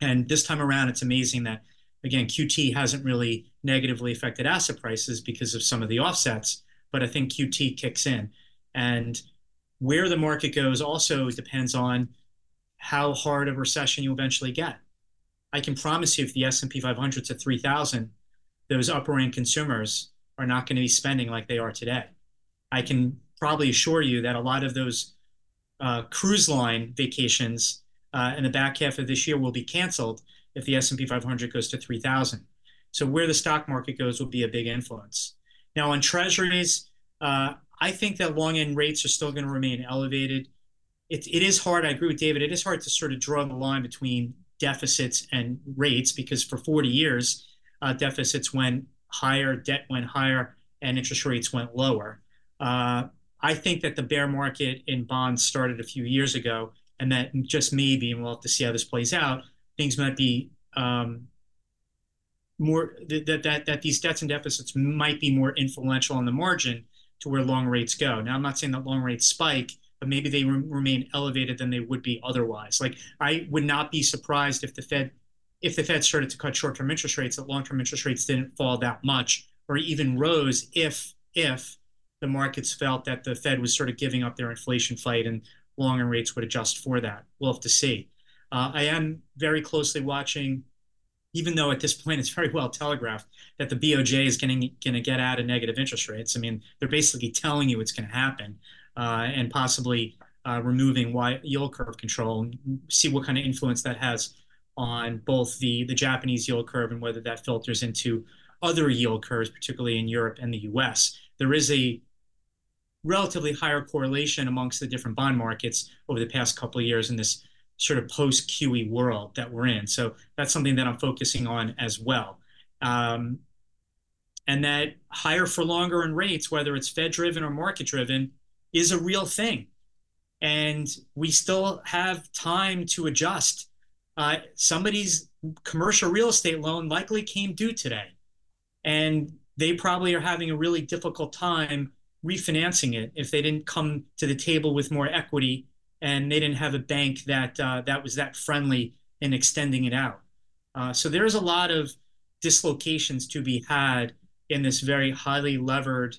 And this time around, it's amazing that again QT hasn't really negatively affected asset prices because of some of the offsets, but I think QT kicks in. And where the market goes also depends on how hard a recession you eventually get. I can promise you if the S&P 500 to 3000, those upper end consumers are not going to be spending like they are today. I can probably assure you that a lot of those uh, cruise line vacations uh, in the back half of this year will be canceled if the S&P 500 goes to 3000. So where the stock market goes will be a big influence. Now on treasuries, uh, I think that long end rates are still going to remain elevated. It, it is hard. I agree with David. It is hard to sort of draw the line between deficits and rates because for 40 years, uh, deficits went higher, debt went higher, and interest rates went lower. Uh, I think that the bear market in bonds started a few years ago, and that just maybe, and we'll have to see how this plays out, things might be um, more that, that that these debts and deficits might be more influential on the margin to where long rates go. Now, I'm not saying that long rates spike, but maybe they re- remain elevated than they would be otherwise. Like I would not be surprised if the Fed if the Fed started to cut short-term interest rates, that long-term interest rates didn't fall that much or even rose if if the markets felt that the Fed was sort of giving up their inflation fight and longer rates would adjust for that. We'll have to see. Uh, I am very closely watching, even though at this point it's very well telegraphed that the BOJ is going to get out of negative interest rates. I mean, they're basically telling you it's going to happen uh, and possibly uh, removing yield curve control and see what kind of influence that has on both the, the Japanese yield curve and whether that filters into other yield curves, particularly in Europe and the US. There is a relatively higher correlation amongst the different bond markets over the past couple of years in this sort of post QE world that we're in. So that's something that I'm focusing on as well. Um, and that higher for longer in rates, whether it's Fed driven or market driven, is a real thing. And we still have time to adjust. Uh, somebody's commercial real estate loan likely came due today. And they probably are having a really difficult time refinancing it if they didn't come to the table with more equity and they didn't have a bank that uh, that was that friendly in extending it out. Uh, so there's a lot of dislocations to be had in this very highly levered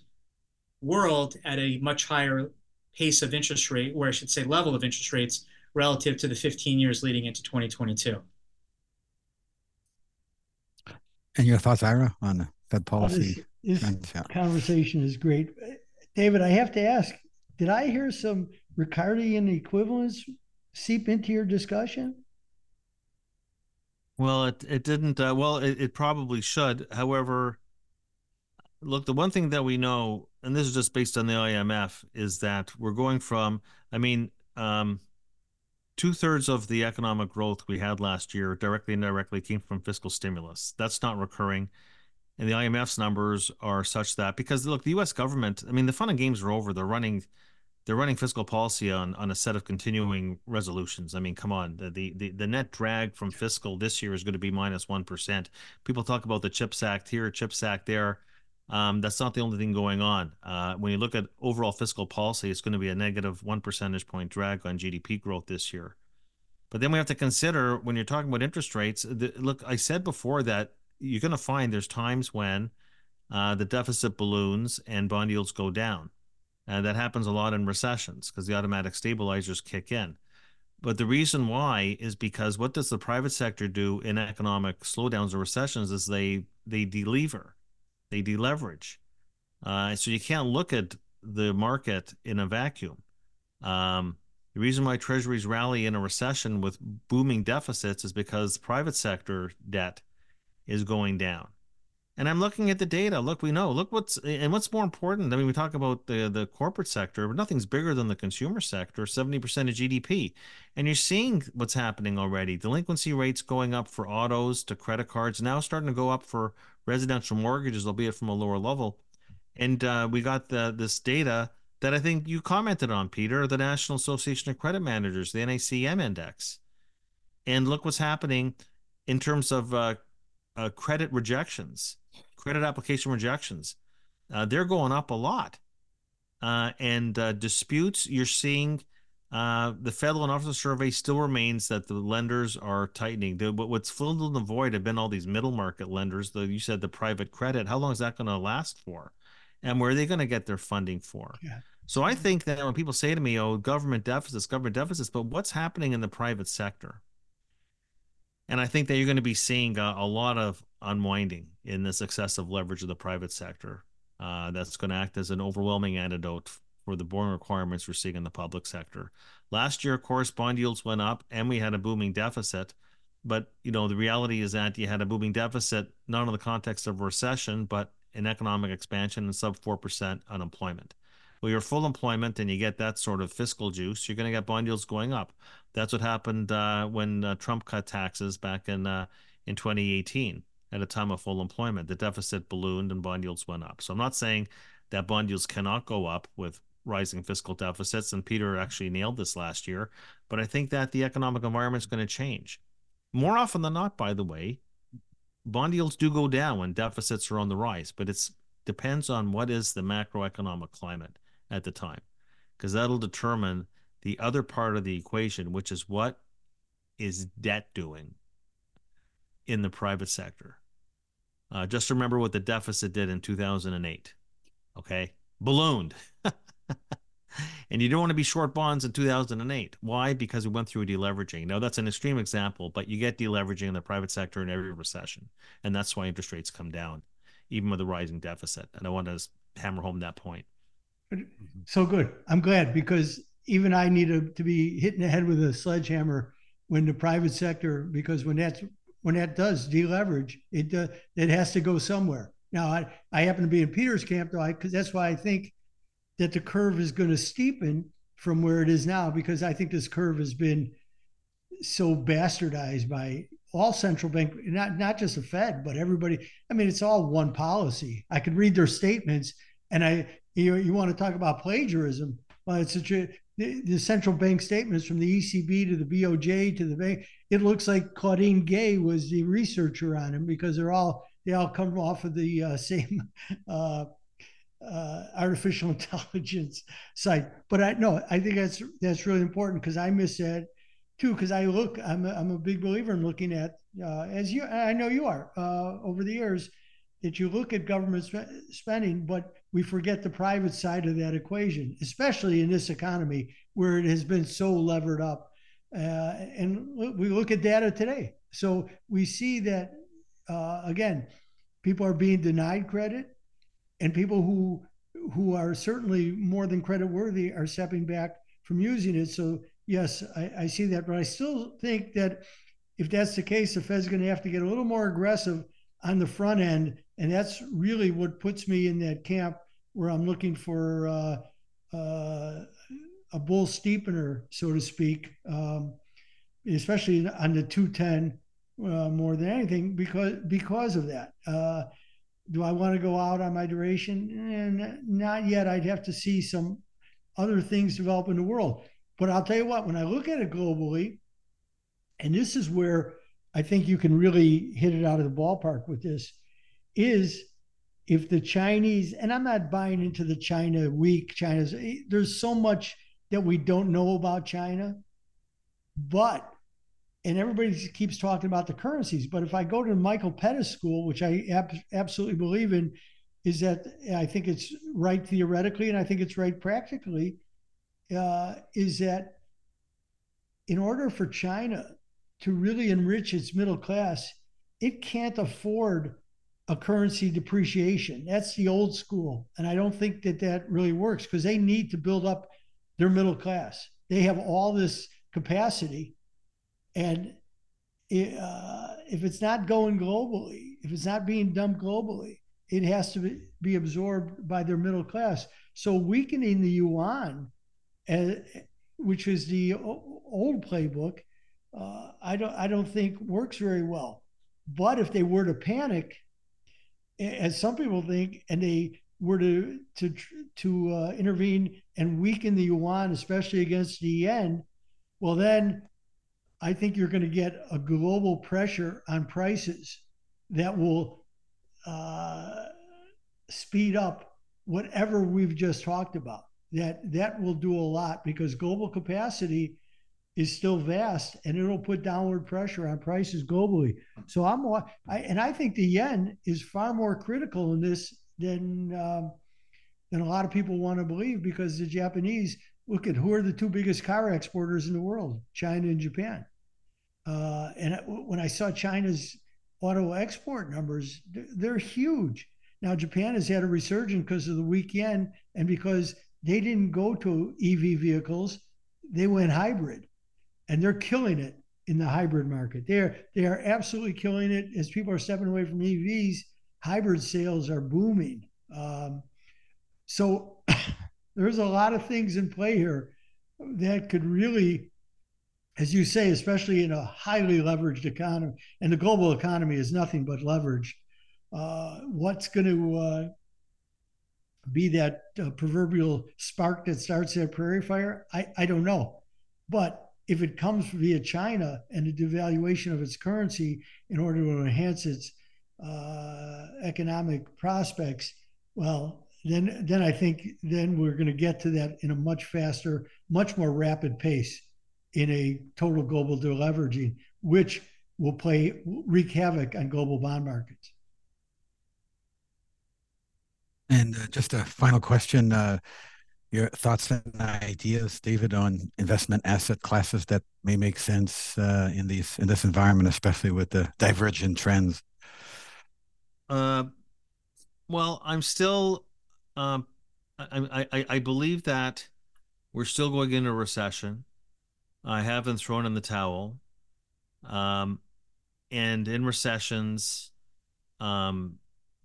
world at a much higher pace of interest rate, or I should say level of interest rates relative to the 15 years leading into 2022. And your thoughts, Yra, on Fed policy? This, this conversation is great. David, I have to ask, did I hear some Ricardian equivalence seep into your discussion? Well, it, it didn't. Uh, well, it, it probably should. However, look, the one thing that we know, and this is just based on the IMF, is that we're going from, I mean, um, two thirds of the economic growth we had last year, directly and indirectly, came from fiscal stimulus. That's not recurring. And the IMF's numbers are such that because look, the U.S. government, I mean, the fun and games are over. They're running they're running fiscal policy on on a set of continuing resolutions. I mean, come on, the the the net drag from fiscal this year is going to be minus one percent. People talk about the CHIPS Act here, CHIPS Act there. Um, that's not the only thing going on. Uh, when you look at overall fiscal policy, it's going to be a negative one percentage point drag on GDP growth this year. But then we have to consider when you're talking about interest rates. The, look, I said before that you're going to find there's times when uh, the deficit balloons and bond yields go down. And that happens a lot in recessions because the automatic stabilizers kick in. But the reason why is because what does the private sector do in economic slowdowns or recessions is they they delever, they deleverage. Uh, so you can't look at the market in a vacuum. Um, the reason why treasuries rally in a recession with booming deficits is because private sector debt is going down. And I'm looking at the data. Look, we know. Look what's and what's more important. I mean, we talk about the the corporate sector, but nothing's bigger than the consumer sector. Seventy percent of GDP, and you're seeing what's happening already. Delinquency rates going up for autos to credit cards, now starting to go up for residential mortgages, albeit from a lower level. And uh, we got the this data that I think you commented on, Peter, the National Association of Credit Managers, the NACM index. And look what's happening in terms of uh, uh, credit rejections credit application rejections. Uh, they're going up a lot. Uh, and uh, disputes, you're seeing uh, the Federal and Officer Survey still remains that the lenders are tightening. The, what's filled in the void have been all these middle market lenders. The, you said the private credit. How long is that going to last for? And where are they going to get their funding for? Yeah. So I think that when people say to me, "Oh, government deficits, government deficits," but what's happening in the private sector? And I think that you're going to be seeing a, a lot of unwinding in this excessive leverage of the private sector. Uh, that's going to act as an overwhelming antidote for the borrowing requirements we're seeing in the public sector. Last year, of course, bond yields went up and we had a booming deficit. But you know, the reality is that you had a booming deficit not in the context of recession, but in economic expansion and sub four percent unemployment. Well, you're full employment and you get that sort of fiscal juice, you're going to get bond yields going up. That's what happened uh, when uh, Trump cut taxes back in uh, in 2018 at a time of full employment. The deficit ballooned and bond yields went up. So I'm not saying that bond yields cannot go up with rising fiscal deficits. And Peter actually nailed this last year. But I think that the economic environment is going to change. More often than not, by the way, bond yields do go down when deficits are on the rise, but it depends on what is the macroeconomic climate at the time, because that'll determine the other part of the equation, which is what is debt doing in the private sector. Uh, just remember what the deficit did in 2008. Okay, ballooned. and you don't want to be short bonds in 2008. Why? Because we went through deleveraging. Now, that's an extreme example, but you get deleveraging in the private sector in every recession. And that's why interest rates come down, even with a rising deficit. And I want to hammer home that point. So good. I'm glad because even I need to, to be hitting the head with a sledgehammer when the private sector, because when that's when that does deleverage, it uh, it has to go somewhere. Now, I, I happen to be in Peter's camp, though, because that's why I think that the curve is going to steepen from where it is now, because I think this curve has been so bastardized by all central bank, not not just the Fed, but everybody. I mean, it's all one policy. I could read their statements, and I you you want to talk about plagiarism? Well, it's such a the, the central bank statements from the ECB to the BOJ to the bank. It looks like Claudine Gay was the researcher on them because they're all they all come off of the uh, same uh, uh, artificial intelligence site. But I no, I think that's that's really important because I miss that too. Because I look, I'm a, I'm a big believer in looking at uh, as you I know you are uh, over the years that you look at government sp- spending, but we forget the private side of that equation, especially in this economy where it has been so levered up. Uh, and we look at data today. So we see that, uh, again, people are being denied credit, and people who who are certainly more than credit worthy are stepping back from using it. So yes, I, I see that, but I still think that if that's the case, the Fed's going to have to get a little more aggressive on the front end and that's really what puts me in that camp where I'm looking for uh, uh, a bull steepener, so to speak, um, especially on the 210 uh, more than anything because because of that. Uh, do I want to go out on my duration? And not yet. I'd have to see some other things develop in the world. But I'll tell you what, when I look at it globally, and this is where I think you can really hit it out of the ballpark with this is if the Chinese, and I'm not buying into the China weak, China's, there's so much that we don't know about China, but, and everybody keeps talking about the currencies, but if I go to Michael Pettis school, which I ab- absolutely believe in, is that I think it's right theoretically and I think it's right practically, uh, is that in order for China to really enrich its middle class, it can't afford a currency depreciation. That's the old school. And I don't think that that really works because they need to build up their middle class. They have all this capacity. And it, uh, if it's not going globally, if it's not being dumped globally, it has to be, be absorbed by their middle class. So weakening the yuan, uh, which is the old playbook, uh, I don't I don't think works very well. But if they were to panic, as some people think, and they were to to to uh, intervene and weaken the yuan, especially against the yen, well then I think you're going to get a global pressure on prices that will uh, speed up whatever we've just talked about. That that will do a lot because global capacity is still vast and it'll put downward pressure on prices globally. So I'm I, and I think the yen is far more critical in this than um, than a lot of people want to believe because the Japanese look at who are the two biggest car exporters in the world, China and Japan. Uh, and when I saw China's auto export numbers, they're huge. Now, Japan has had a resurgence because of the weak yen and because they didn't go to EV vehicles, they went hybrid. And they're killing it in the hybrid market. They're they are absolutely killing it as people are stepping away from EVs. Hybrid sales are booming. Um, so there's a lot of things in play here that could really as you say, especially in a highly leveraged economy, and the global economy is nothing but leverage. Uh, what's going to uh, be that uh, proverbial spark that starts that prairie fire? I, I don't know. But if it comes via China and the devaluation of its currency in order to enhance its uh, economic prospects, well, then then I think then we're going to get to that in a much faster, much more rapid pace in a total global deleveraging, which will play wreak havoc on global bond markets. And uh, just a final question: uh, your thoughts and ideas, David, on investment asset classes that may make sense uh, in these in this environment, especially with the divergent trends. Uh, well, I'm still, um, I, I I believe that we're still going into a recession. I haven't thrown in the towel. Um, and in recessions, um,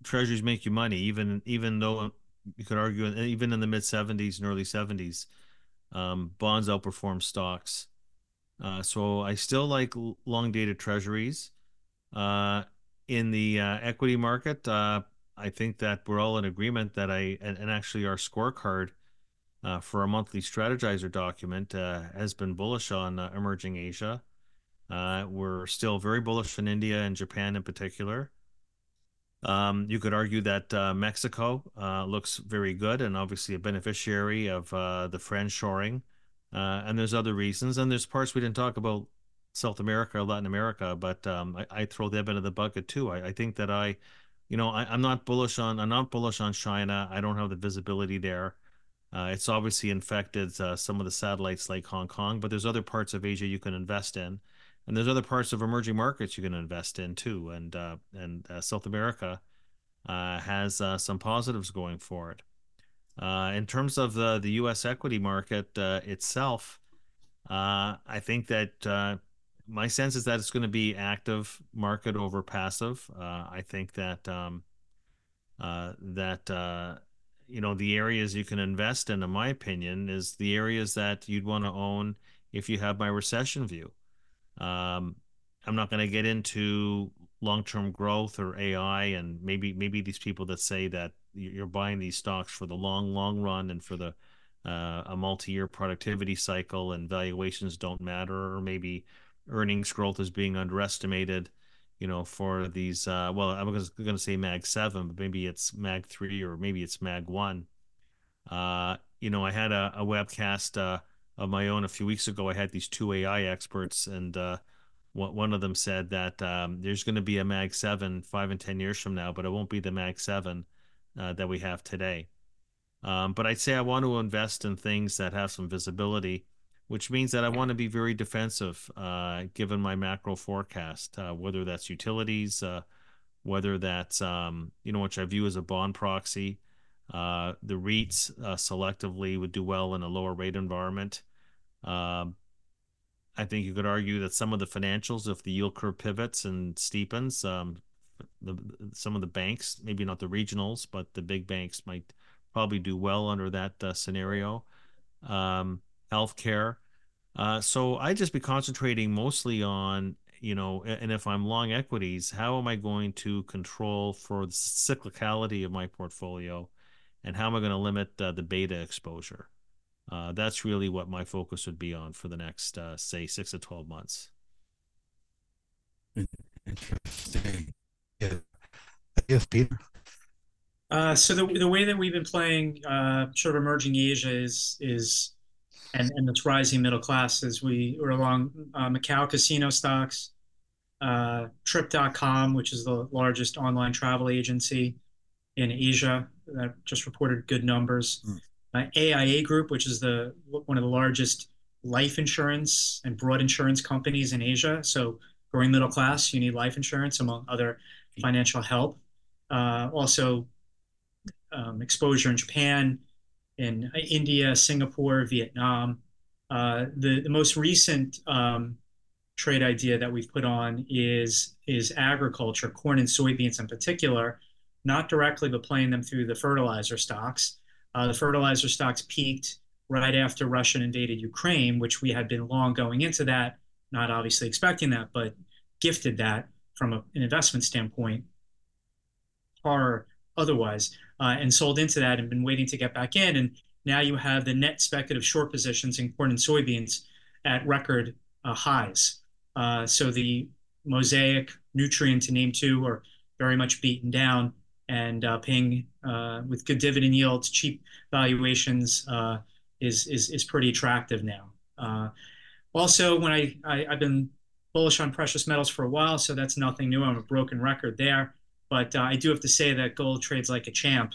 treasuries make you money, even even though you could argue even in the mid 70s and early 70s, um, bonds outperform stocks. Uh, so I still like long dated treasuries. Uh, in the uh, equity market, uh, I think that we're all in agreement that I and, and actually our scorecard uh, for our monthly strategizer document uh, has been bullish on emerging Asia. We're still very bullish on India and Japan in particular. Um, you could argue that uh, Mexico uh, looks very good and obviously a beneficiary of the friendshoring. and there's other reasons. And there's parts we didn't talk about South America, Latin America, but um, I, I, throw them into the bucket too. I, I think that I, you know, I, am not bullish on I'm not bullish on China. I don't have the visibility there. Uh, it's obviously infected uh, some of the satellites like Hong Kong, but there's other parts of Asia you can invest in, and there's other parts of emerging markets you can invest in too. And uh, and uh, South America uh, has uh, some positives going for it. in terms of the the U.S. equity market itself, I think that my sense is that it's going to be active market over passive. I think that um, that you know the areas you can invest in in my opinion is the areas that you'd want to own if you have my recession view um, i'm not going to get into long-term growth or ai and maybe maybe these people that say that you're buying these stocks for the long long run and for the uh, a multi-year productivity cycle and valuations don't matter or maybe earnings growth is being underestimated you know, for these. Uh, well, I'm going to say Mag Seven, but maybe it's Mag Three or maybe it's Mag One. Uh, you know, I had a, a webcast uh, of my own a few weeks ago. I had these two AI experts, and uh, one of them said that um, there's going to be a Mag Seven five and ten years from now, but it won't be the Mag Seven uh, that we have today. Um, but I'd say I want to invest in things that have some visibility which means that I want to be very defensive uh, given my macro forecast, uh, whether that's utilities, uh, whether that's, um, you know, which I view as a bond proxy. Uh, the REITs uh, selectively would do well in a lower rate environment. Um, I think you could argue that some of the financials, if the yield curve pivots and steepens, um, the some of the banks, maybe not the regionals, but the big banks might probably do well under that uh, scenario. Um, healthcare. Uh, so I'd just be concentrating mostly on you know, and if I'm long equities, how am I going to control for the cyclicality of my portfolio, and how am I going to limit uh, the beta exposure? Uh, that's really what my focus would be on for the next, uh, say, six to twelve months. Interesting. Yeah. Yes, Peter. Uh, so the the way that we've been playing uh, sort of emerging Asia is is and, and its rising middle class as we were along uh, Macau casino stocks, uh, Trip.com, which is the largest online travel agency in Asia that just reported good numbers. Mm. Uh, AIA Group, which is the one of the largest life insurance and broad insurance companies in Asia. So growing middle class, you need life insurance among other financial help. Uh, also, um, exposure in Japan, in India, Singapore, Vietnam. Uh, the, the most recent um, trade idea that we've put on is is agriculture, corn and soybeans in particular, not directly, but playing them through the fertilizer stocks. Uh, the fertilizer stocks peaked right after Russia invaded Ukraine, which we had been long going into that, not obviously expecting that, but gifted that from a, an investment standpoint, or otherwise uh, and sold into that and been waiting to get back in. And now you have the net speculative short positions in corn and soybeans at record uh, highs. Uh, so the Mosaic, Nutrien to name two, are very much beaten down and uh, paying uh, with good dividend yields, cheap valuations uh, is, is, is pretty attractive now. also, when I, I I've been bullish on precious metals for a while, so that's nothing new. I'm a broken record there. But uh, I do have to say that gold trades like a champ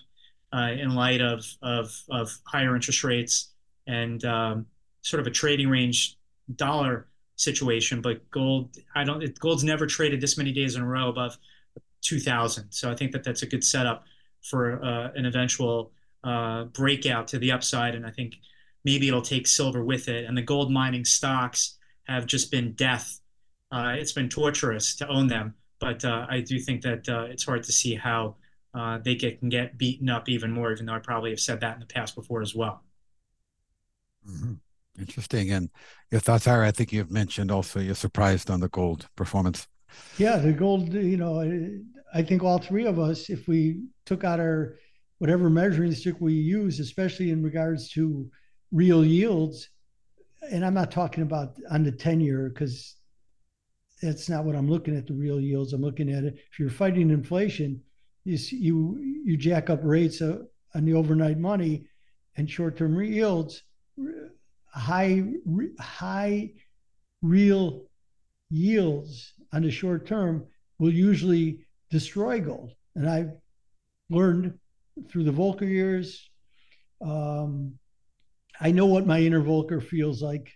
uh, in light of, of, of higher interest rates and um, sort of a trading range dollar situation. But gold, I don't. It, gold's never traded this many days in a row above 2,000. So I think that that's a good setup for uh, an eventual uh, breakout to the upside. And I think maybe it'll take silver with it. And the gold mining stocks have just been death. Uh, it's been torturous to own them but uh, I do think that uh, it's hard to see how uh, they get, can get beaten up even more, even though I probably have said that in the past before as well. Mm-hmm. Interesting. And your thoughts are, I think you've mentioned also you're surprised on the gold performance. Yeah, the gold, you know, I think all three of us, if we took out our whatever measuring stick we use, especially in regards to real yields, and I'm not talking about on the 10 year because that's not what I'm looking at the real yields. I'm looking at it. If you're fighting inflation, you you, you jack up rates uh, on the overnight money and short-term yields, high high real yields on the short term will usually destroy gold. And I've learned through the Volcker years. Um, I know what my inner Volcker feels like.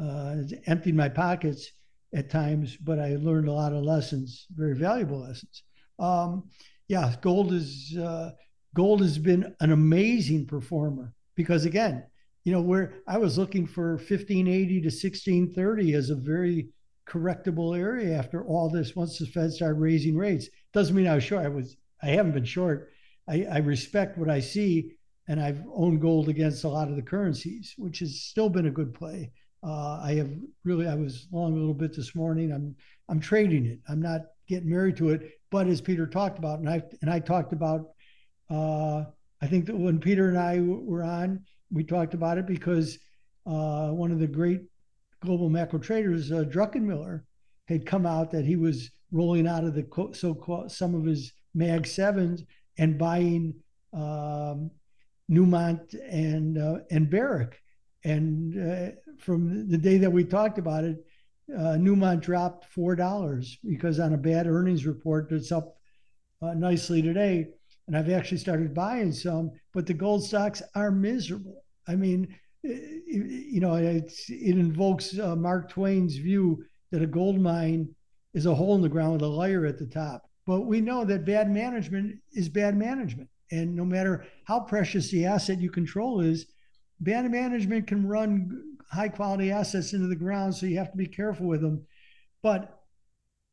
Uh, emptied my pockets at times, but I learned a lot of lessons, very valuable lessons. Um, yeah, gold is uh, gold has been an amazing performer because again, you know, where I was looking for 1580 to 1630 as a very correctable area after all this. Once the Fed started raising rates, doesn't mean I was short. I was. I haven't been short. I, I respect what I see, and I've owned gold against a lot of the currencies, which has still been a good play. Uh, I have really, I was long a little bit this morning. I'm, I'm trading it. I'm not getting married to it. But as Peter talked about, and I, and I talked about, uh, I think that when Peter and I were on, we talked about it because uh, one of the great global macro traders, uh, Druckenmiller, had come out that he was rolling out of the so-called some of his Mag sevens and buying um, Newmont and uh, and Barrick and uh, from the day that we talked about it, uh, Newmont dropped four dollars because on a bad earnings report that's up uh, nicely today. And I've actually started buying some, but the gold stocks are miserable. I mean, you know, it invokes uh, Mark Twain's view that a gold mine is a hole in the ground with a layer at the top. But we know that bad management is bad management. And no matter how precious the asset you control is, bad management can run high quality assets into the ground, so you have to be careful with them. But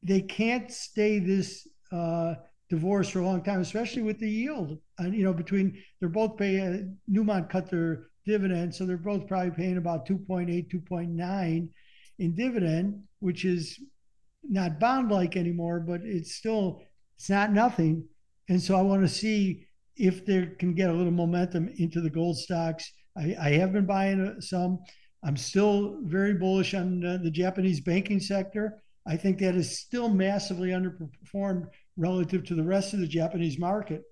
they can't stay this uh, divorce for a long time, especially with the yield. And you know, between they're both paying. Newmont cut their dividend, so they're both probably paying about 2.8, 2.9 in dividend, which is not bond like anymore, but it's still it's not nothing. And so I want to see if there can get a little momentum into the gold stocks. I, I have been buying uh, some. I'm still very bullish on uh, the Japanese banking sector. I think that is still massively underperformed relative to the rest of the Japanese market.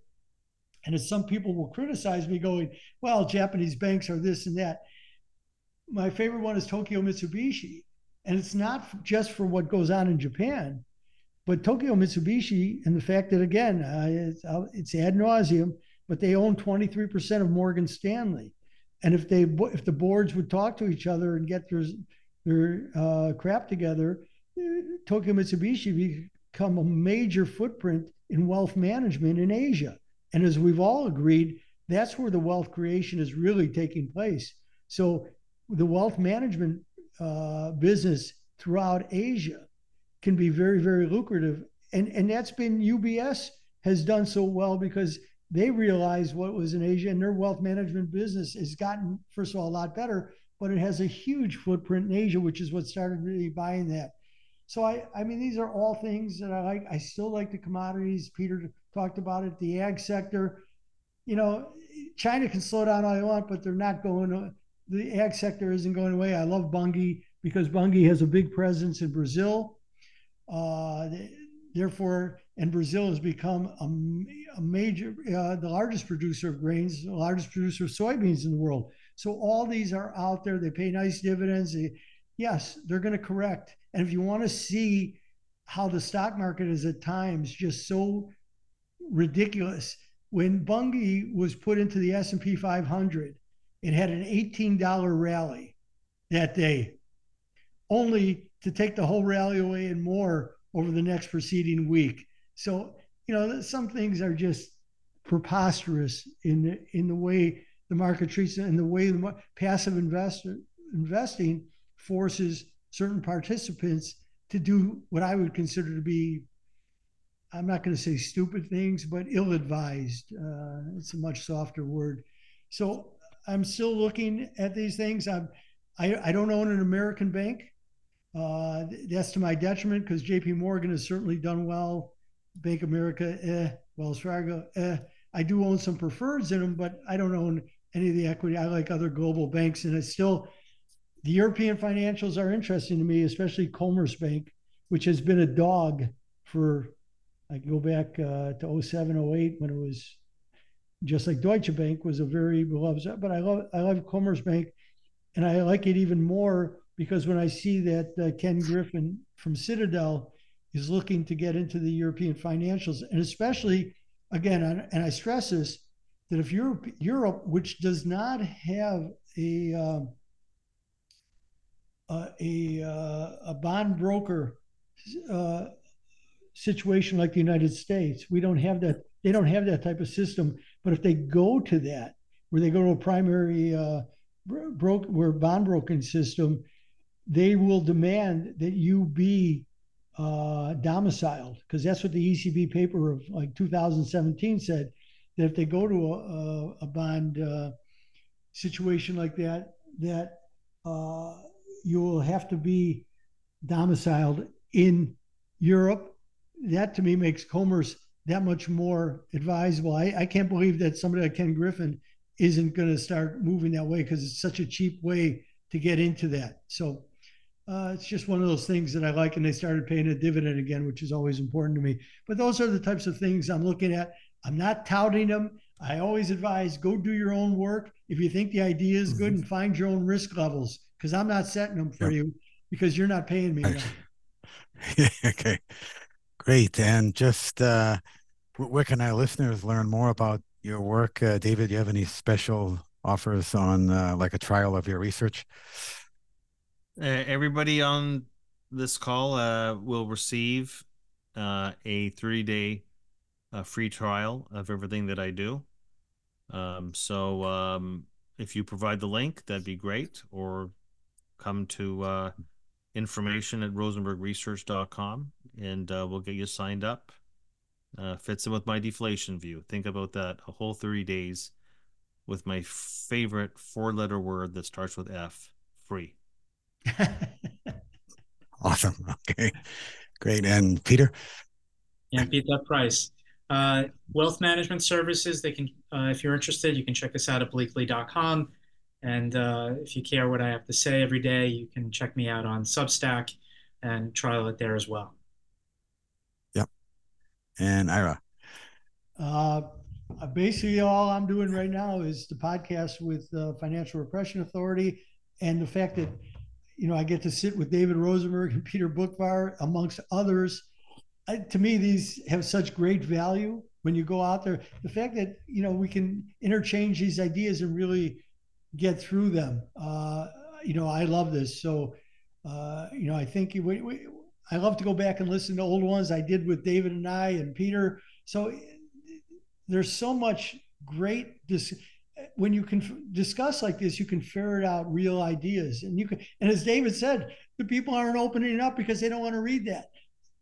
And as some people will criticize me, going, well, Japanese banks are this and that. My favorite one is Tokyo Mitsubishi. And it's not just for what goes on in Japan, but Tokyo Mitsubishi and the fact that, again, uh, it's, uh, it's ad nauseum, but they own 23% of Morgan Stanley. And if they if the boards would talk to each other and get their their uh, crap together, Tokyo Mitsubishi become a major footprint in wealth management in Asia. And as we've all agreed, that's where the wealth creation is really taking place. So the wealth management uh, business throughout Asia can be very, very lucrative. And, and that's been UBS has done so well because they realized what was in Asia and their wealth management business has gotten, first of all, a lot better, but it has a huge footprint in Asia, which is what started really buying that. So I, I mean, these are all things that I like. I still like the commodities. Peter talked about it. The ag sector, you know, China can slow down all they want, but they're not going. The ag sector isn't going away. I love Bunge because Bunge has a big presence in Brazil. Uh, therefore, and Brazil has become a, a major, uh, the largest producer of grains, the largest producer of soybeans in the world. So all these are out there. They pay nice dividends. They, yes, they're going to correct. And if you want to see how the stock market is at times just so ridiculous, when Bunge was put into the S&P 500, it had an $18 rally that day, only to take the whole rally away and more over the next preceding week. So, you know, some things are just preposterous in the, in the way the market treats it and the way the passive investor investing forces certain participants to do what I would consider to be, I'm not going to say stupid things, but ill advised. Uh, it's a much softer word. So I'm still looking at these things. I'm, I, I don't own an American bank. Uh, that's to my detriment because JP Morgan has certainly done well. Bank America, eh. Wells Fargo, eh. I do own some preferreds in them, but I don't own any of the equity. I like other global banks, and it's still the European financials are interesting to me, especially Commerzbank, which has been a dog for, I go back uh, to 07, 08 when it was just like Deutsche Bank was a very beloved, but I love, I love Commerzbank and I like it even more because when I see that uh, Ken Griffin from Citadel is looking to get into the European financials, and especially, again, and I stress this, that if Europe, Europe which does not have a, uh, uh, a, uh, a bond broker uh, situation like the United States. We don't have that. They don't have that type of system. But if they go to that, where they go to a primary uh, broke, where bond broking system, they will demand that you be uh, domiciled because that's what the ECB paper of like 2017 said. That if they go to a, a, a bond uh, situation like that, that uh, you will have to be domiciled in Europe. That to me makes Commerce that much more advisable. I, I can't believe that somebody like Ken Griffin isn't going to start moving that way because it's such a cheap way to get into that. So uh, it's just one of those things that I like. And they started paying a dividend again, which is always important to me. But those are the types of things I'm looking at. I'm not touting them. I always advise go do your own work. If you think the idea is good mm-hmm. and find your own risk levels because I'm not setting them for yep. you because you're not paying me. okay, great. And just uh, where can our listeners learn more about your work, uh, David? Do you have any special offers on uh, like a trial of your research? Everybody on this call uh, will receive uh, a three-day uh, free trial of everything that I do. Um, so um, if you provide the link, that'd be great. Or come to information at rosenbergresearch.com and uh, we'll get you signed up Uh, fits in with my deflation view. Think about that. A whole 30 days with my favorite four letter word that starts with F free. awesome. Okay. Great. And Peter? Can't beat that price. Uh, wealth management services, they can, uh, if you're interested, you can check us out at bleakley.com. And uh, if you care what I have to say every day, you can check me out on Substack and trial it there as well. Yep. And Yra? Uh, basically, all I'm doing right now is the podcast with the Financial Repression Authority and the fact that, you know, I get to sit with David Rosenberg and Peter Boockvar, amongst others. I, to me, these have such great value when you go out there. The fact that, you know, we can interchange these ideas and really get through them. Uh, you know, I love this. So, uh, you know, I think we, we, I love to go back and listen to old ones I did with David and I and Peter. So there's so much great dis- when you can discuss like this, you can ferret out real ideas, and you can. And as David said, the people aren't opening up because they don't want to read that.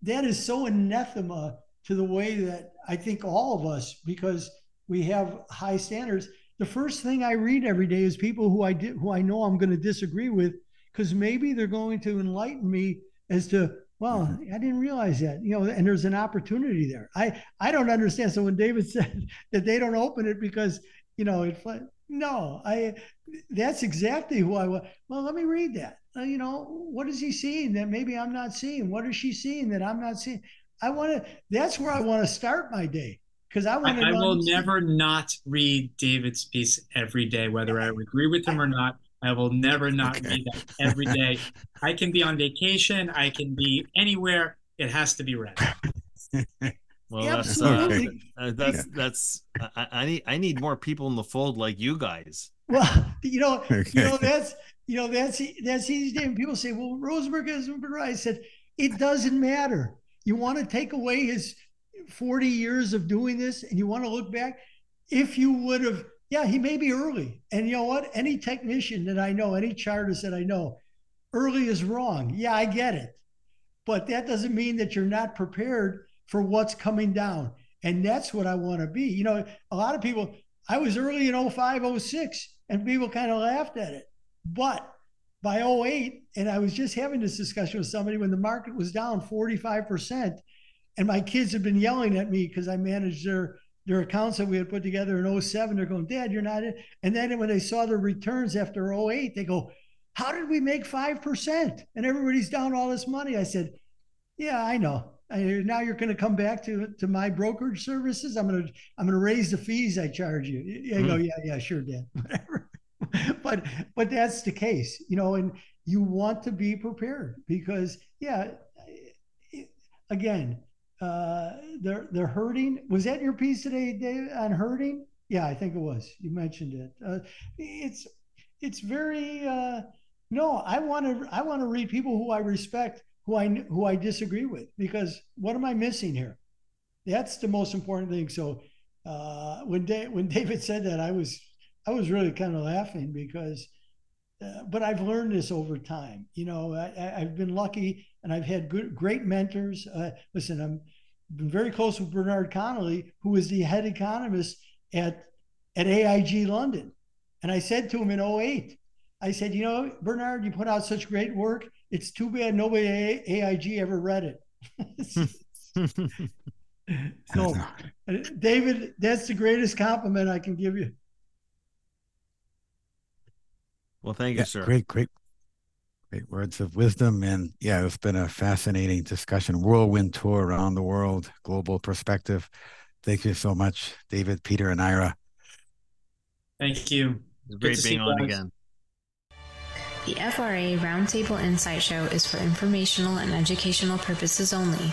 That is so anathema to the way that I think all of us, because we have high standards, the first thing I read every day is people who I did who I know I'm going to disagree with because maybe they're going to enlighten me as to well mm-hmm. I didn't realize that you know and there's an opportunity there. I I don't understand. So when David said that they don't open it because you know it no I that's exactly who I was well let me read that. Uh, you know what is he seeing that maybe I'm not seeing? What is she seeing that I'm not seeing? I want to that's where I want to start my day because I want to. I, I will never not read David's piece every day, whether I agree with him or not. I will never not okay. read that every day. I can be on vacation. I can be anywhere. It has to be read. Well, that's uh, uh, that's that's I, I, need I need more people in the fold like you guys. Well, you know, okay. you know that's you know that's that's easy. And people say, "Well, Rosenberg hasn't been right." I said, "It doesn't matter. You want to take away his 40 years of doing this and you want to look back, if you would have, yeah, he may be early. And you know what? Any technician that I know, any chartist that I know, early is wrong. Yeah, I get it. But that doesn't mean that you're not prepared for what's coming down. And that's what I want to be. You know, a lot of people, I was early in 05, 06, and people kind of laughed at it. But by 08, and I was just having this discussion with somebody when the market was down 45%, and my kids have been yelling at me because I managed their their accounts that we had put together in 07. They're going, Dad, you're not in. And then when they saw the returns after 08, they go, How did we make 5%? And everybody's down all this money. I said, Yeah, I know. I, now you're going to come back to to my brokerage services. I'm going to I'm going to raise the fees I charge you. You mm. go, yeah, yeah, sure, Dad. Whatever. but but that's the case, you know. And you want to be prepared because, yeah, again, uh, they're they're hurting. Was that your piece today, Dave, on hurting? Yeah, I think it was. You mentioned it. Uh, it's it's very uh, no. I want to I want to read people who I respect, who I who I disagree with, because what am I missing here? That's the most important thing. So uh, when da- when David said that, I was I was really kind of laughing because. Uh, but I've learned this over time. You know, I, have been lucky and I've had good, great mentors. Uh, listen, I'm been very close with Bernard Connolly, who was the head economist at at AIG London. And I said to him in 08, I said, you know, Bernard, you put out such great work. It's too bad nobody at AIG ever read it. so, David, that's the greatest compliment I can give you. Well, thank you, yeah, sir. Great, great, Great words of wisdom. And yeah, it's been a fascinating discussion, whirlwind tour around the world, global perspective. Thank you so much, David, Peter, and Yra. Thank you. It's great being on again. The FRA Roundtable Insight Show is for informational and educational purposes only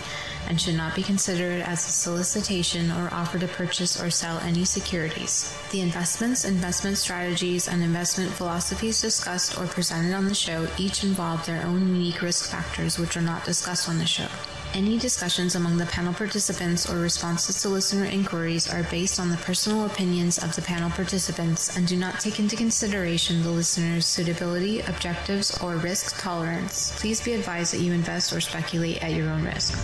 and should not be considered as a solicitation or offer to purchase or sell any securities. The investments, investment strategies, and investment philosophies discussed or presented on the show each involve their own unique risk factors which are not discussed on the show. Any discussions among the panel participants or responses to listener inquiries are based on the personal opinions of the panel participants and do not take into consideration the listener's suitability, objectives, or risk tolerance. Please be advised that you invest or speculate at your own risk.